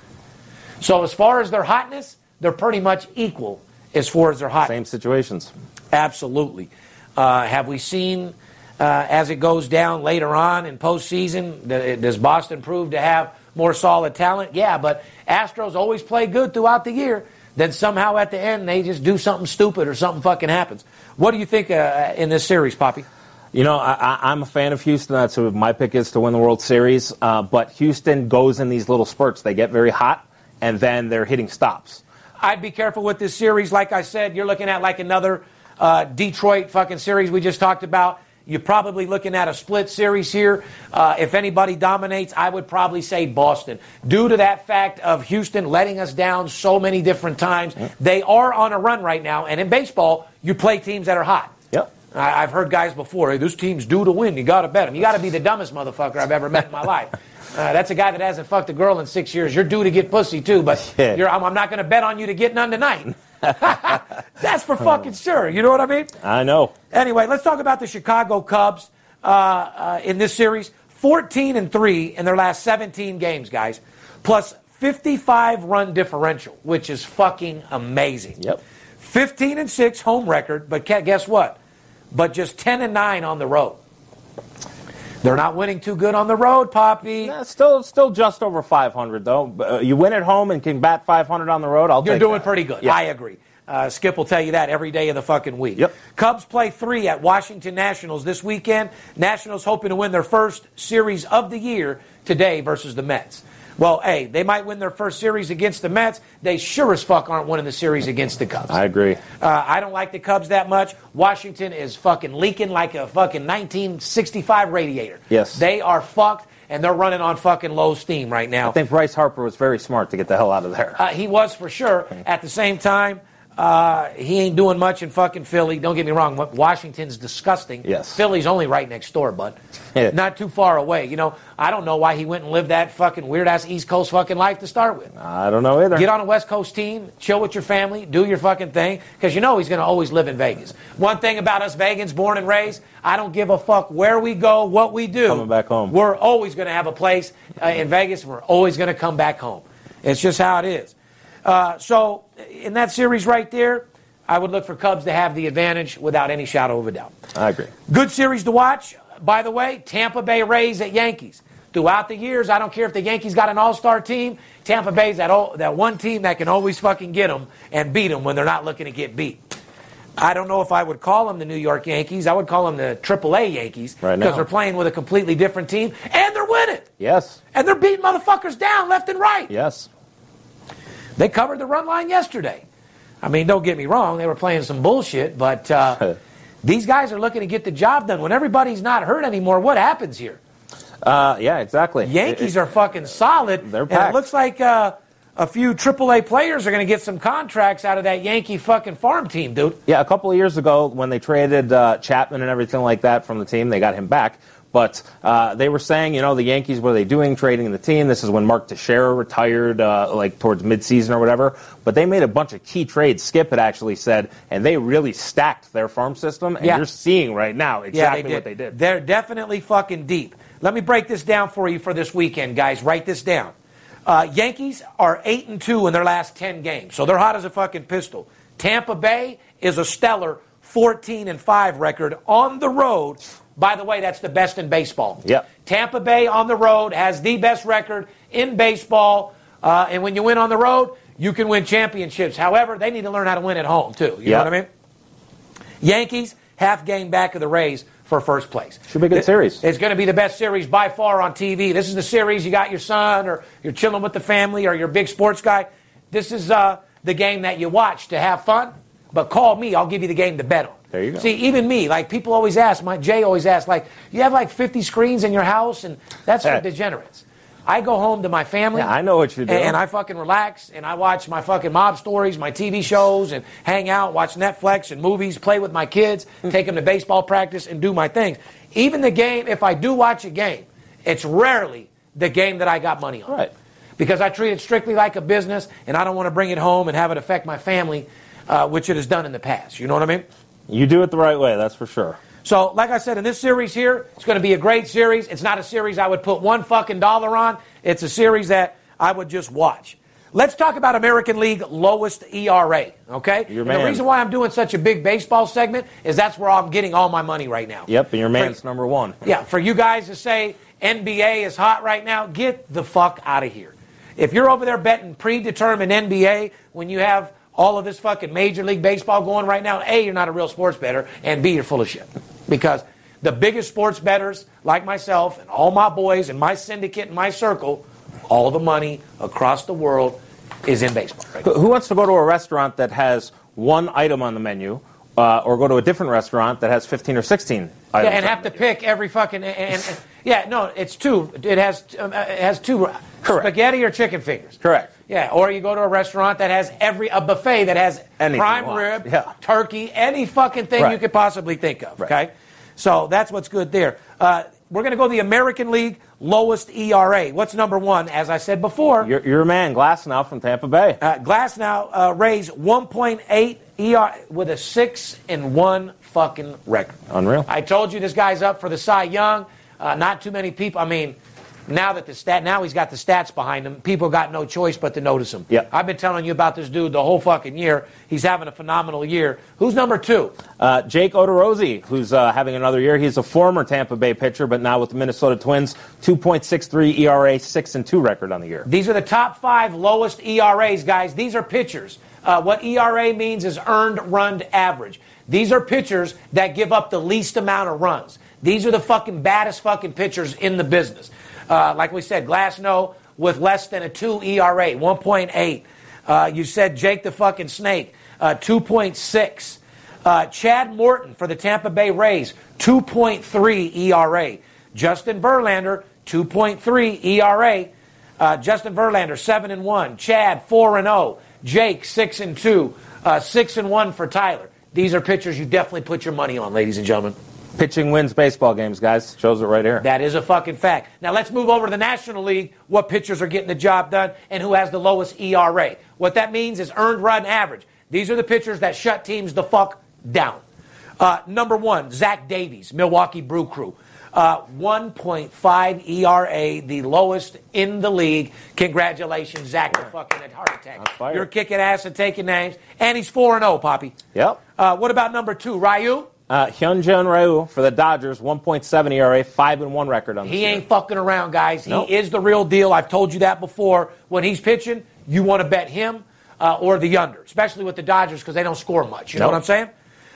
So as far as their hotness, they're pretty much equal as far as their hotness. Same situations. Absolutely. Uh, have we seen uh, as it goes down later on in postseason? Does Boston prove to have more solid talent? Yeah, but Astros always play good throughout the year. Then somehow at the end they just do something stupid or something fucking happens. What do you think uh, in this series, Poppy? You know, I, I, I'm a fan of Houston. That's who my pick is to win the World Series. Uh, but Houston goes in these little spurts. They get very hot, and then they're hitting stops. I'd be careful with this series. Like I said, you're looking at like another uh, Detroit fucking series we just talked about. You're probably looking at a split series here. Uh, if anybody dominates, I would probably say Boston. Due to that fact of Houston letting us down so many different times, they are on a run right now. And in baseball, you play teams that are hot. Yep. I, I've heard guys before, hey, this team's due to win. You got to bet them. You got to be the dumbest motherfucker I've ever met in my [LAUGHS] life. Uh, that's a guy that hasn't fucked a girl in six years. You're due to get pussy too, but you're, I'm, I'm not going to bet on you to get none tonight. [LAUGHS] that's for fucking sure. You know what I mean? I know. Anyway, let's talk about the Chicago Cubs uh, uh, in this series. 14 and 3 in their last 17 games, guys, plus 55 run differential, which is fucking amazing. Yep. 15 and 6 home record, but guess what? But just 10 and 9 on the road. They're not winning too good on the road, Poppy. Yeah, still, still just over 500 though. Uh, you win at home and can bat 500 on the road. I'll You're doing that. pretty good. Yeah. I agree. Uh, Skip will tell you that every day of the fucking week. Yep. Cubs play three at Washington Nationals this weekend. Nationals hoping to win their first series of the year today versus the Mets. Well, hey, they might win their first series against the Mets. They sure as fuck aren't winning the series against the Cubs. I agree. Uh, I don't like the Cubs that much. Washington is fucking leaking like a fucking 1965 radiator. Yes. They are fucked, and they're running on fucking low steam right now. I think Bryce Harper was very smart to get the hell out of there. Uh, he was for sure. At the same time, uh, he ain't doing much in fucking Philly. Don't get me wrong. Washington's disgusting. Yes. Philly's only right next door, bud. Yeah. Not too far away. You know, I don't know why he went and lived that fucking weird ass East Coast fucking life to start with. I don't know either. Get on a West Coast team, chill with your family, do your fucking thing, because you know he's going to always live in Vegas. One thing about us Vegans, born and raised, I don't give a fuck where we go, what we do. Coming back home. We're always going to have a place uh, in Vegas, and we're always going to come back home. It's just how it is. Uh, so, in that series right there, I would look for Cubs to have the advantage without any shadow of a doubt. I agree. Good series to watch, by the way. Tampa Bay Rays at Yankees. Throughout the years, I don't care if the Yankees got an all-star team. Tampa Bay's that o- that one team that can always fucking get them and beat them when they're not looking to get beat. I don't know if I would call them the New York Yankees. I would call them the AAA Yankees Right because they're playing with a completely different team and they're winning Yes. and they're beating motherfuckers down left and right. Yes. They covered the run line yesterday. I mean, don't get me wrong, they were playing some bullshit, but uh, [LAUGHS] these guys are looking to get the job done. When everybody's not hurt anymore, what happens here? Uh, yeah, exactly. Yankees are fucking solid. They're and it looks like uh, a few AAA players are going to get some contracts out of that Yankee fucking farm team, dude. Yeah, a couple of years ago when they traded uh, Chapman and everything like that from the team, they got him back. But uh, they were saying, you know, the Yankees, what are they doing trading the team? This is when Mark Teixeira retired, uh, like towards midseason or whatever. But they made a bunch of key trades. Skip had actually said, and they really stacked their farm system. And Yeah. you're seeing right now exactly yeah, they what they did. They're definitely fucking deep. Let me break this down for you for this weekend, guys. Write this down. Uh, Yankees are eight and two in their last ten games, so they're hot as a fucking pistol. Tampa Bay is a stellar fourteen and five record on the road. By the way, that's the best in baseball. Yep. Tampa Bay on the road has the best record in baseball, uh, and when you win on the road, you can win championships. However, they need to learn how to win at home too. You Yep. know what I mean? Yankees half game back of the Rays for first place. Should be a good It- series. It's going to be the best series by far on TV. This is the series you got your son or you're chilling with the family or you're a big sports guy. This is uh, the game that you watch to have fun. But call me, I'll give you the game to bet on. There you go. See, even me, like people always ask, my Jay always asks, like, you have like 50 screens in your house, and that's for [LAUGHS] degenerates. I go home to my family. Yeah, I know what you do. And I fucking relax and I watch my fucking mob stories, my TV shows, and hang out, watch Netflix and movies, play with my kids, Hmm. take them to baseball practice, and do my things. Even the game, if I do watch a game, it's rarely the game that I got money on. Right. Because I treat it strictly like a business and I don't want to bring it home and have it affect my family, uh, which it has done in the past. You know what I mean? You do it the right way, that's for sure. So, like I said, in this series here, it's going to be a great series. It's not a series I would put one fucking dollar on. It's a series that I would just watch. Let's talk about American League lowest ERA, okay? Your And the reason why I'm doing such a big baseball segment is that's where I'm getting all my money right now. Yep, and your For- man's number one. yeah, for you guys to say NBA is hot right now, get the fuck out of here. If you're over there betting predetermined NBA when you have all of this fucking Major League Baseball going right now, A, you're not a real sports better, and B, you're full of shit. Because the biggest sports bettors, like myself and all my boys and my syndicate and my circle, all the money across the world is in baseball. Right? Who wants to go to a restaurant that has one item on the menu, uh, or go to a different restaurant that has 15 or 16 items? Yeah, and have to pick every fucking and, and- and- yeah no it's two it has um, uh, it has two Correct. spaghetti or chicken fingers Correct. Yeah or you go to a restaurant that has every a buffet that has Anything prime rib Yeah. turkey any fucking thing you could possibly think of Right. okay so that's what's good there uh, we're going to go the American League lowest ERA what's number one as I said before Your, your man, Glasnow from Tampa Bay. uh, Glasnow uh, raised 1.8 ER with a six and one fucking record. Unreal. I told you this guy's up for the Cy Young. Uh, not too many people. I mean, now that the stat, now he's got the stats behind him. People got no choice but to notice him. Yep. I've been telling you about this dude the whole fucking year. He's having a phenomenal year. Who's number two? Uh, Jake Odorizzi, who's uh, having another year. He's a former Tampa Bay pitcher, but now with the Minnesota Twins, 2.63 ERA, 6 and 2 record on the year. These are the top five lowest ERAs, guys. These are pitchers. Uh, what ERA means is earned run average. These are pitchers that give up the least amount of runs. These are the fucking baddest fucking pitchers in the business. Uh, like we said, Glasnow with less than a 2 ERA, 1.8. Uh, you said Jake the fucking Snake, uh, 2.6. Uh, Chad Morton for the Tampa Bay Rays, 2.3 ERA. Justin Verlander, 2.3 ERA. Uh, Justin Verlander, 7 and 1. Chad, 4 and 0. Jake, 6 and 2. Uh, 6 and 1 for Tyler. These are pitchers you definitely put your money on, ladies and gentlemen. Pitching wins baseball games, guys. Shows it right here. That is a fucking fact. Now let's move over to the National League. What pitchers are getting the job done and who has the lowest ERA? What that means is earned run average. These are the pitchers that shut teams the fuck down. Uh, number one, Zach Davies, Milwaukee Brew Crew. Uh, 1.5 ERA, the lowest in the league. Congratulations, Zach, the fucking at heart attack. You're kicking ass and taking names. And he's 4 and 0, Poppy. Yep. Uh, what about number two, Ryu? Uh, Hyunjin Ryu for the Dodgers, 1.7 ERA, 5 and 1 record on the He season. ain't fucking around, guys. He Nope. is the real deal. I've told you that before. When he's pitching, you want to bet him uh, or the under, especially with the Dodgers because they don't score much. You know what I'm saying?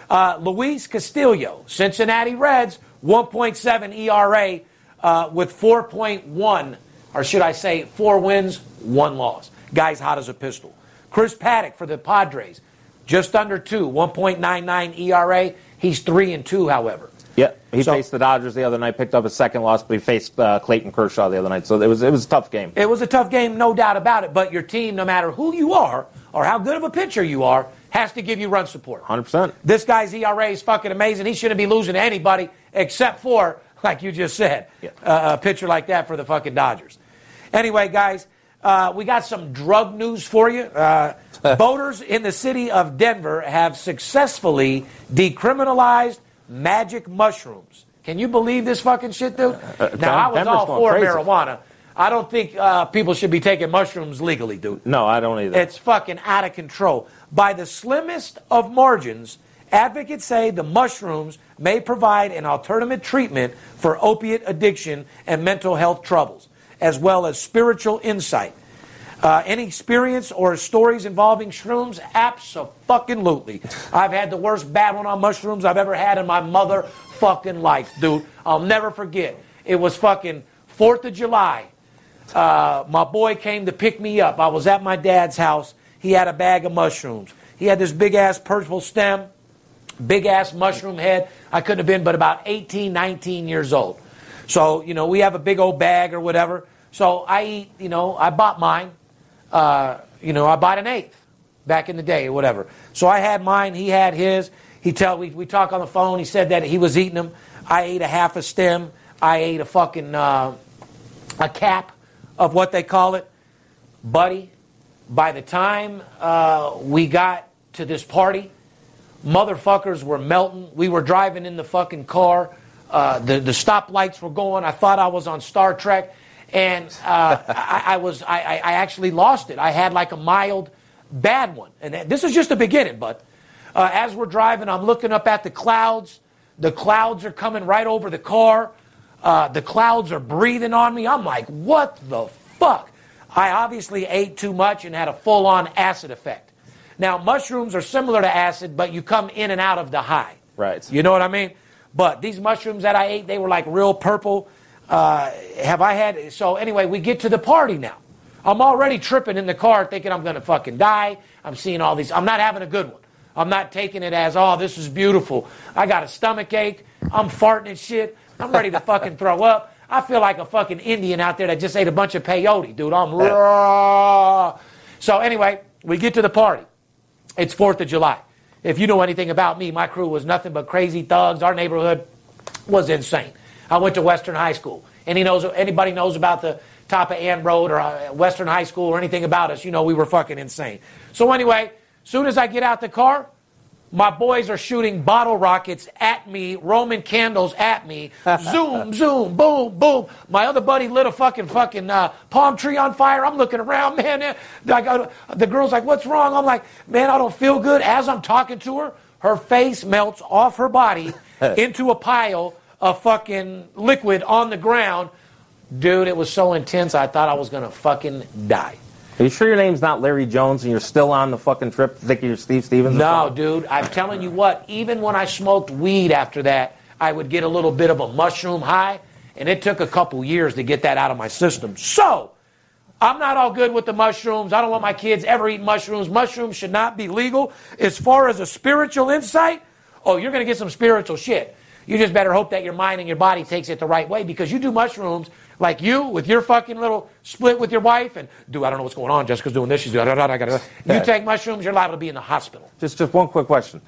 Uh, Luis Castillo, Cincinnati Reds, 1.7 ERA uh, with 4.1, or should I say, four wins, one loss. Guy's hot as a pistol. Chris Paddack for the Padres, just under two, 1.99 ERA. He's three and two, however. Yeah, he So- faced the Dodgers the other night, picked up his second loss, but he faced uh, Clayton Kershaw the other night. So it was it was a tough game. It was a tough game, no doubt about it. But your team, no matter who you are or how good of a pitcher you are, has to give you run support. 100%. This guy's ERA is fucking amazing. He shouldn't be losing to anybody except for, like you just said, Yeah. uh, a pitcher like that for the fucking Dodgers. Anyway, guys, uh, we got some drug news for you. Uh, [LAUGHS] voters in the city of Denver have successfully decriminalized magic mushrooms. Can you believe this fucking shit, dude? now, I was all for crazy. marijuana. I don't think uh, people should be taking mushrooms legally, dude. No, I don't either. It's fucking out of control. By the slimmest of margins, advocates say the mushrooms may provide an alternative treatment for opiate addiction and mental health troubles, as well as spiritual insight. Uh, any experience or stories involving shrooms? Absolutely. I've had the worst bad one on mushrooms I've ever had in my mother fucking life, dude. I'll never forget. It was fucking 4th of July. Uh, my boy came to pick me up. I was at my dad's house. He had a bag of mushrooms. He had this big ass purple stem, big ass mushroom head. I couldn't have been but about 18, 19 years old. So, you know, we have a big old bag or whatever. So I eat, you know, I bought mine. Uh, you know, I bought an eighth back in the day or whatever. So I had mine. He had his. He tell we we talk on the phone. He said that he was eating them. I ate a half a stem. I ate a fucking uh, a cap of what they call it, buddy. By the time uh, we got to this party, motherfuckers were melting. We were driving in the fucking car. Uh, the the stoplights were going. I thought I was on Star Trek, and uh, I, I was I, I actually lost it. I had like a mild bad one, and this is just the beginning. But uh, as we're driving, I'm looking up at the clouds. The clouds are coming right over the car. Uh, the clouds are breathing on me. I'm like, what the fuck? I obviously ate too much and had a full on acid effect. Now, mushrooms are similar to acid, but you come in and out of the high. Right. You know what I mean? But these mushrooms that I ate, they were like real purple. Uh, have I had. So, anyway, we get to the party now. I'm already tripping in the car thinking I'm going to fucking die. I'm seeing all these. I'm not having a good one. I'm not taking it as, oh, this is beautiful. I got a stomach ache. I'm farting and shit. I'm ready to fucking throw up. I feel like a fucking Indian out there that just ate a bunch of peyote, dude. I'm raw. So anyway, we get to the party. It's 4th of July. If you know anything about me, my crew was nothing but crazy thugs. Our neighborhood was insane. I went to Western High School. Any knows anybody knows about the top of Ann Road or uh, Western High School or anything about us, you know we were fucking insane. So anyway, soon as I get out the car, my boys are shooting bottle rockets at me, Roman candles at me. [LAUGHS] Zoom, zoom, boom, boom. My other buddy lit a fucking fucking uh, palm tree on fire. I'm looking around, [LAUGHS] man. I got, the girl's like, "What's wrong?" I'm like, "Man, I don't feel good." As I'm talking to her, her face melts off her body [LAUGHS] into a pile of fucking liquid on the ground. Dude, it was so intense. I thought I was gonna fucking die. Are you sure your name's not Larry Jones and you're still on the fucking trip thinking you're Steve Stevens? No, dude, I'm telling you what, even when I smoked weed after that, I would get a little bit of a mushroom high, and it took a couple years to get that out of my system. So, I'm not all good with the mushrooms. I don't want my kids ever eat mushrooms. Mushrooms should not be legal. As far as a spiritual insight, oh, you're going to get some spiritual shit. You just better hope that your mind and your body takes it the right way because you do mushrooms like you with your fucking little split with your wife and do I don't know what's going on. Jessica's doing this. She's doing. Da, da, da, da. You take mushrooms, you're liable to be in the hospital. Just just one quick question.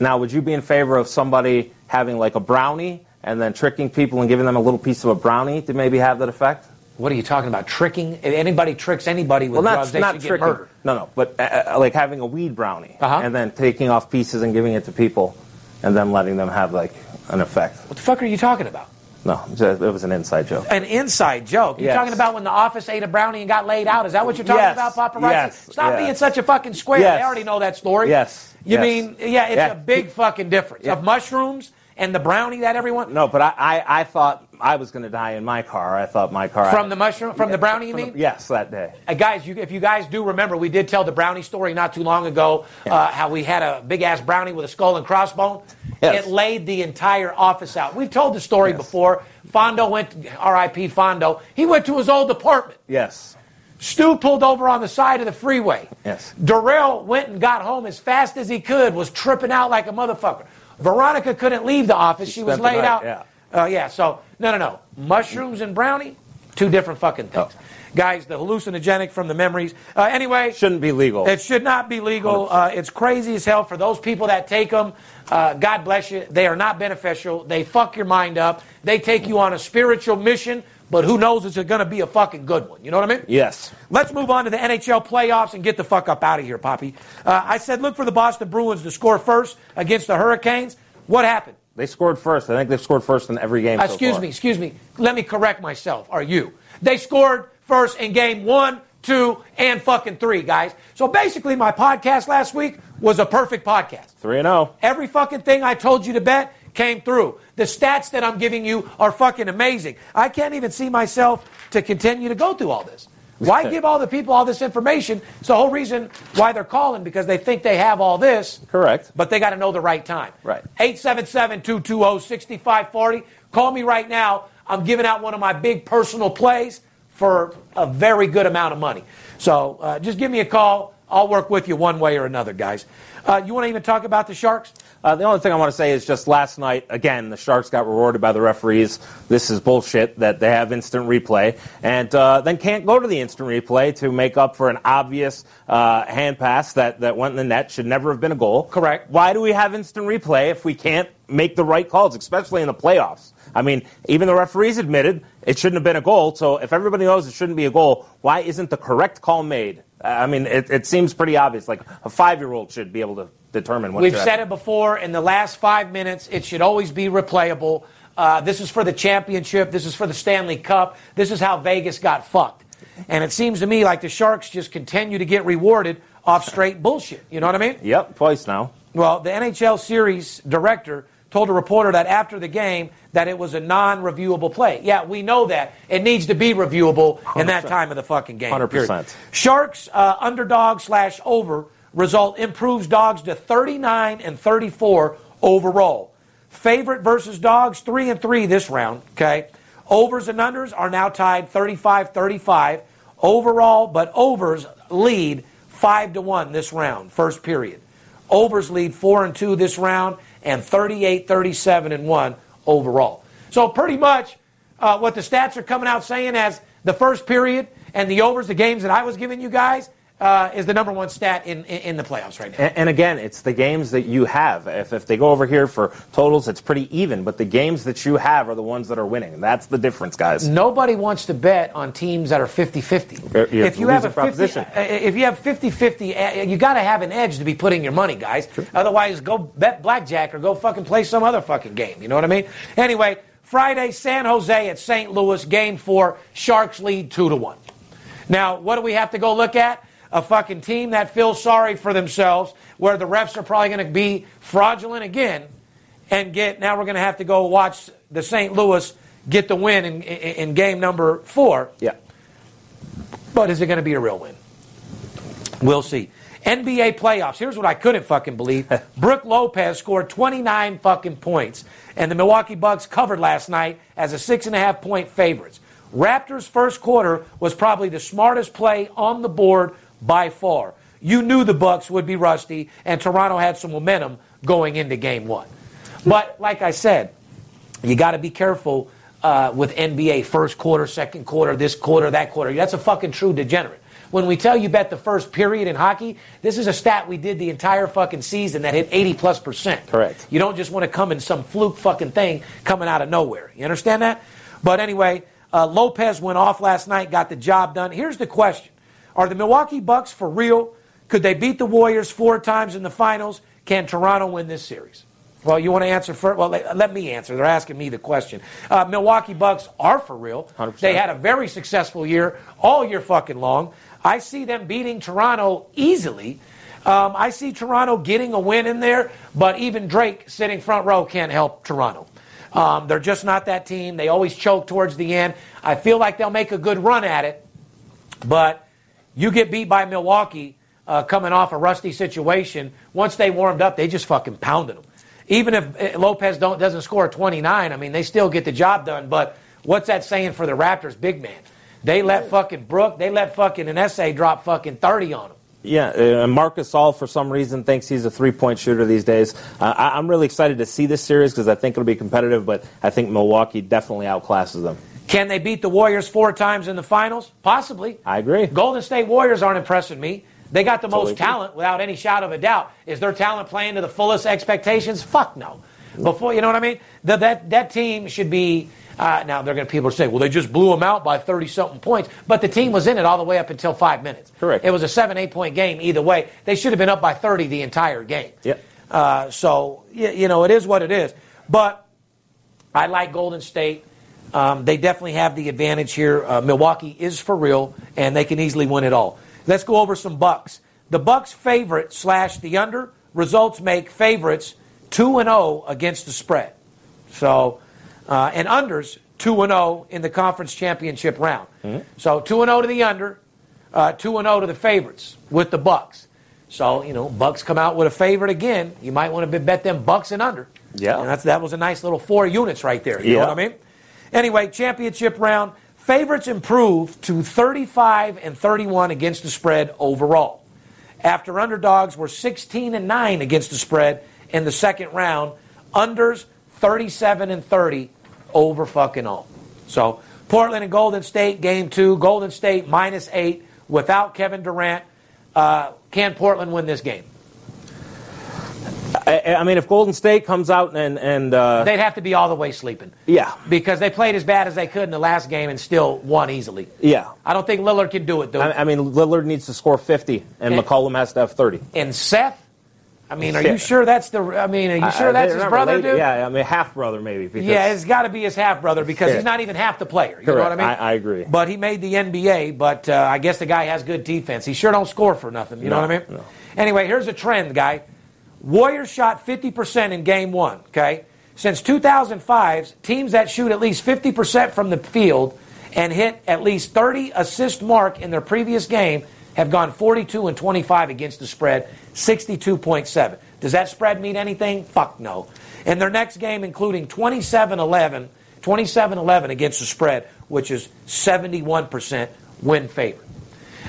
Now, would you be in favor of somebody having like a brownie and then tricking people and giving them a little piece of a brownie to maybe have that effect? What are you talking about? Tricking? If anybody tricks anybody with Well, not drugs, they not should get murdered. No, no, but uh, uh, like having a weed brownie Uh-huh. and then taking off pieces and giving it to people, and then letting them have like an effect. What the fuck are you talking about? No, it was an inside joke. An inside joke. You're Yes. talking about when the office ate a brownie and got laid out. Is that what you're talking Yes. about, paparazzi? Yes. Stop Yes. being such a fucking square. Yes. They already know that story. Yes. You mean, yeah, it's a big fucking difference of mushrooms and the brownie that everyone. No, but I, I, I thought I was going to die in my car. I thought my car From the mushroom, from the brownie, you From the- mean? yes, that day. Uh, guys, you, if you guys do remember, we did tell the brownie story not too long ago. Uh, how we had a big ass brownie with a skull and crossbone. Yes. It laid the entire office out. We've told the story Yes. before. Fondo went, R.I.P. Fondo. He went to his old apartment. Yes. Stu pulled over on the side of the freeway. Yes. Darrell went and got home as fast as he could, was tripping out like a motherfucker. Veronica couldn't leave the office. She, was laid night, out. yeah. Uh, yeah, so, no, no, no. Mushrooms and brownie, two different fucking things. Oh. Guys, the hallucinogenic from the memories. Uh, anyway, Shouldn't be legal. it should not be legal. Uh, it's crazy as hell for those people that take them. Uh, God bless you. They are not beneficial. They fuck your mind up. They take you on a spiritual mission, but who knows if it's going to be a fucking good one. You know what I mean? Yes. Let's move on to the NHL playoffs and get the fuck up out of here, Poppy. Uh, I said look for the Boston Bruins to score first against the Hurricanes. What happened? They scored first. I think they've scored first in every game. Uh, so excuse far. me, excuse me. Let me correct myself. Are you? They scored first in game one, two, and fucking three, guys. So basically, my podcast last week was a perfect podcast. Three and oh. zero. Every fucking thing I told you to bet came through. The stats that I'm giving you are fucking amazing. I can't even see myself to continue to go through all this. Why give all the people all this information? It's the whole reason why they're calling because they think they have all this. Correct. But they got to know the right time. Right. 877 220 6540. Call me right now. I'm giving out one of my big personal plays for a very good amount of money. So uh, just give me a call. I'll work with you one way or another, guys. Uh, you want to even talk about the Sharks? Uh, the only thing I want to say is just last night, again, the Sharks got rewarded by the referees. This is bullshit that they have instant replay and uh, then can't go to the instant replay to make up for an obvious uh, hand pass that, that went in the net, should never have been a goal. Correct. Why do we have instant replay if we can't make the right calls, especially in the playoffs? I mean, even the referees admitted it shouldn't have been a goal. So if everybody knows it shouldn't be a goal, why isn't the correct call made? I mean, it, it seems pretty obvious. Like a five-year-old should be able to determine what. We've said it before. In the last five minutes, it should always be replayable. Uh, this is for the championship. This is for the Stanley Cup. This is how Vegas got fucked. And it seems to me like the Sharks just continue to get rewarded off straight bullshit. You know what I mean? Yep, twice now. Well, the NHL series director told a reporter that after the game that it was a non-reviewable play. Yeah, we know that. It needs to be reviewable in that time of the fucking game. 100%. period. Sharks uh, underdog slash over result improves dogs to 39 and 34 overall. Favorite versus dogs, 3 and 3 this round, okay? Overs and unders are now tied 35-35 overall, but overs lead 5 to 1 this round, first period. Overs lead 4 and 2 this round and 38 37 and 1 overall. So pretty much uh, what the stats are coming out saying as the first period and the overs, the games that I was giving you guys, uh, is the number one stat in, in, in the playoffs right now. And, and again, it's the games that you have. If, if they go over here for totals, it's pretty even. But the games that you have are the ones that are winning. That's the difference, guys. Nobody wants to bet on teams that are 50-50. You're- you're If you have a losing 50, proposition. uh, if you have 50-50, uh, you got to have an edge to be putting your money, guys. Otherwise, go bet blackjack or go fucking play some other fucking game. You know what I mean? Anyway, Friday, San Jose at St. Louis, game four. Sharks lead two to one. Now, what do we have to go look at? A fucking team that feels sorry for themselves, where the refs are probably going to be fraudulent again, and get. Now we're going to have to go watch the St. Louis get the win in, in, in game number four. Yeah. But is it going to be a real win? We'll see. NBA playoffs. Here's what I couldn't fucking believe. [LAUGHS] Brook Lopez scored 29 fucking points, and the Milwaukee Bucks covered last night as a six and a half point favorites. Raptors' first quarter was probably the smartest play on the board by far. You knew the Bucks would be rusty, and Toronto had some momentum going into game one. But like I said, you got to be careful uh, with NBA first quarter, second quarter, this quarter, that quarter. That's a fucking true degenerate. When we tell you bet the first period in hockey, this is a stat we did the entire fucking season that hit 80 plus percent. Correct. You don't just want to come in some fluke fucking thing coming out of nowhere. You understand that? But anyway, uh, Lopez went off last night, got the job done. Here's the question Are the Milwaukee Bucks for real? Could they beat the Warriors four times in the finals? Can Toronto win this series? Well, you want to answer first? Well, let, let me answer. They're asking me the question. Uh, Milwaukee Bucks are for real. 100%. They had a very successful year, all year fucking long. I see them beating Toronto easily. Um, I see Toronto getting a win in there, but even Drake sitting front row can't help Toronto. Um, they're just not that team. They always choke towards the end. I feel like they'll make a good run at it, but you get beat by Milwaukee uh, coming off a rusty situation. Once they warmed up, they just fucking pounded them. Even if uh, Lopez don't, doesn't score 29, I mean, they still get the job done. But what's that saying for the Raptors, big man? They let fucking Brook, they let fucking an essay drop fucking 30 on them. Yeah, uh, Marc Gasol for some reason thinks he's a three-point shooter these days. Uh, I, I'm really excited to see this series because I think it'll be competitive, but I think Milwaukee definitely outclasses them. Can they beat the Warriors four times in the finals? Possibly. I agree. Golden State Warriors aren't impressing me. They got the Totally most agree. talent without any shadow of a doubt. Is their talent playing to the fullest expectations? Fuck no. Before you know what I mean? The, that that team should be. Uh, now they're going to people are saying, well, they just blew them out by thirty something points, but the team was in it all the way up until five minutes. Correct. It was a seven eight point game either way. They should have been up by thirty the entire game. Yep. Uh, so y- you know it is what it is. But I like Golden State. Um, they definitely have the advantage here. Uh, Milwaukee is for real, and they can easily win it all. Let's go over some bucks. The Bucks favorite slash the under results make favorites two and zero against the spread. So, uh, and unders two and zero in the conference championship round. So two and zero to the under, uh, two and zero to the favorites with the Bucks. So you know, Bucks come out with a favorite again. You might want to bet them Bucks and under. Yeah. and that's that was a nice little four units right there. You Yeah. know what I mean? Anyway, championship round favorites improved to 35 and 31 against the spread overall. After underdogs were 16 and 9 against the spread in the second round, unders 37 and 30 over fucking all. So Portland and Golden State game two. Golden State minus eight without Kevin Durant. Uh, can Portland win this game? I, I mean, if Golden State comes out and and uh, They'd have to be all the way sleeping. yeah, Because they played as bad as they could in the last game and still won easily. yeah. I don't think Lillard can do it, though. I, I mean, Lillard needs to score 50, and And- McCollum has to have 30. and Seth, I mean, are you sure that's the? I mean, are you sure I- that's his brother, related. dude? Yeah, I mean, half brother maybe. Because Yeah, it's got to be his half brother because he's not even half the player. You know Correct. what I mean? I- I agree. But he made the NBA. But uh, I guess the guy has good defense. He sure don't score for nothing. You know what I mean? no. Anyway, here's a trend, guy. Warriors shot 50% in game one. Okay, since 2005, teams that shoot at least 50% from the field and hit at least 30 assist mark in their previous game have gone 42 and 25 against the spread, 62.7. Does that spread mean anything? Fuck no. In their next game, including 27-11, 27-11 against the spread, which is 71% win favorite.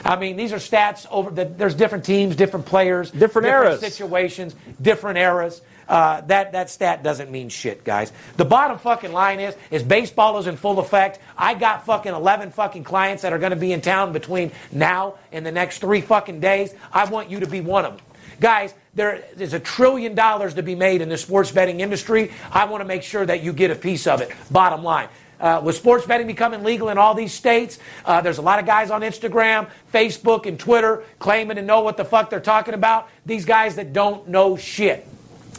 I mean, these are stats over. The, there's different teams, different players, Different eras. situations, different eras. Uh, that that stat doesn't mean shit, guys. The bottom fucking line is is baseball is in full effect. I got fucking eleven fucking clients that are going to be in town between now and the next three fucking days. I want you to be one of them, guys. There is a trillion dollars to be made in the sports betting industry. I want to make sure that you get a piece of it. Bottom line. Uh, with sports betting becoming legal in all these states, uh, there's a lot of guys on Instagram, Facebook, and Twitter claiming to know what the fuck they're talking about. These guys that don't know shit.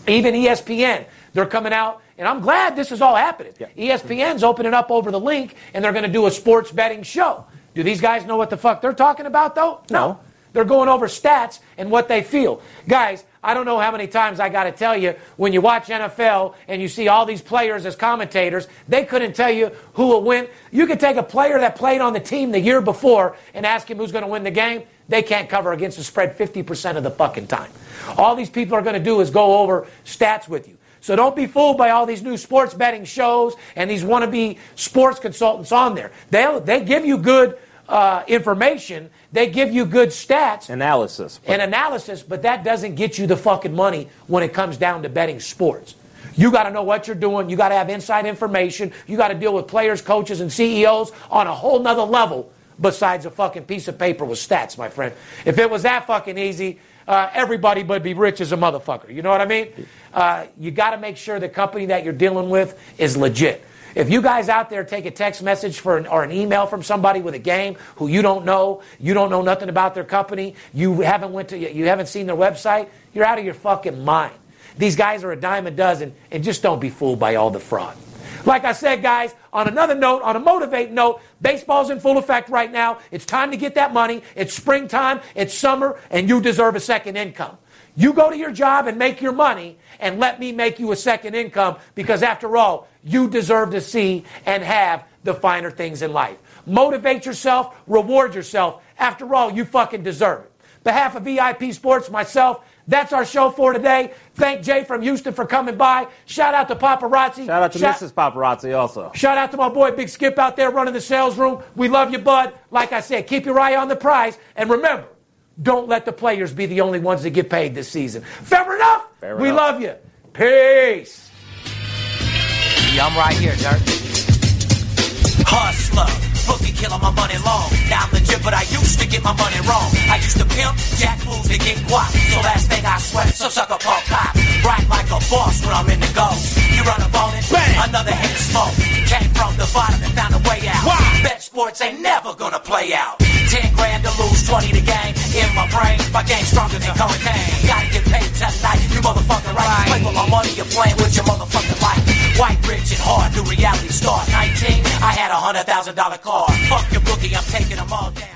Even ESPN, they're coming out, and I'm glad this is all happening. E ESPN's opening up over the link, and they're going to do a sports betting show. Do these guys know what the fuck they're talking about, though? No. They're going over stats and what they feel. Guys, I don't know how many times I got to tell you when you watch NFL and you see all these players as commentators, they couldn't tell you who will win. You could take a player that played on the team the year before and ask him who's going to win the game. They can't cover against the spread 50% of the fucking time. All these people are going to do is go over stats with you. So don't be fooled by all these new sports betting shows and these wannabe sports consultants on there. They they give you good uh, information. They give you good stats Analysis. and analysis, but that doesn't get you the fucking money when it comes down to betting sports. You got to know what you're doing. You got to have inside information. You got to deal with players, coaches, and CEOs on a whole nother level besides a fucking piece of paper with stats, my friend. If it was that fucking easy, uh, everybody would be rich as a motherfucker. You know what I mean? Uh, you got to make sure the company that you're dealing with is legit. If you guys out there take a text message for an, or an email from somebody with a game who you don't know, you don't know nothing about their company, you haven't went to, you haven't seen their website, you're out of your fucking mind. These guys are a dime a dozen, and just don't be fooled by all the fraud. Like I said, guys, on another note, on a motivate note, baseball's in full effect right now. It's time to get that money. It's springtime, it's summer, and you deserve a second income. You go to your job and make your money, and let me make you a second income because, after all, you deserve to see and have the finer things in life. Motivate yourself, reward yourself. After all, you fucking deserve it. Behalf of VIP Sports, myself, that's our show for today. Thank Jay from Houston for coming by. Shout out to Paparazzi. Shout out to Mrs. Paparazzi also. Shout out to my boy Big Skip out there running the sales room. We love you, bud. Like I said, keep your eye on the prize. And remember, don't let the players be the only ones that get paid this season. Fair enough? Fair we love you. Peace. Yeah, I'm right here, Dirk. Hustler, bookie killer, my money long. Now I'm legit, but I used to get my money wrong. I used to pimp, jack fools to get guap. So last thing I sweat, some sucker punk cop. Right like a boss when I'm in the ghost. You run a ball on it, another hit of smoke. Came from the bottom and found a way out. Why? Bet sports ain't never gonna play out. 10 grand to lose, 20 to gain. In my brain, my game stronger than cocaine. Gotta get paid tonight, you motherfucker right. Play with my money, you're playing with your motherfucking life. White, rich, and hard, new reality start. 19, I had a hundred thousand dollar car. Fuck your bookie, I'm taking them all down.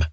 time.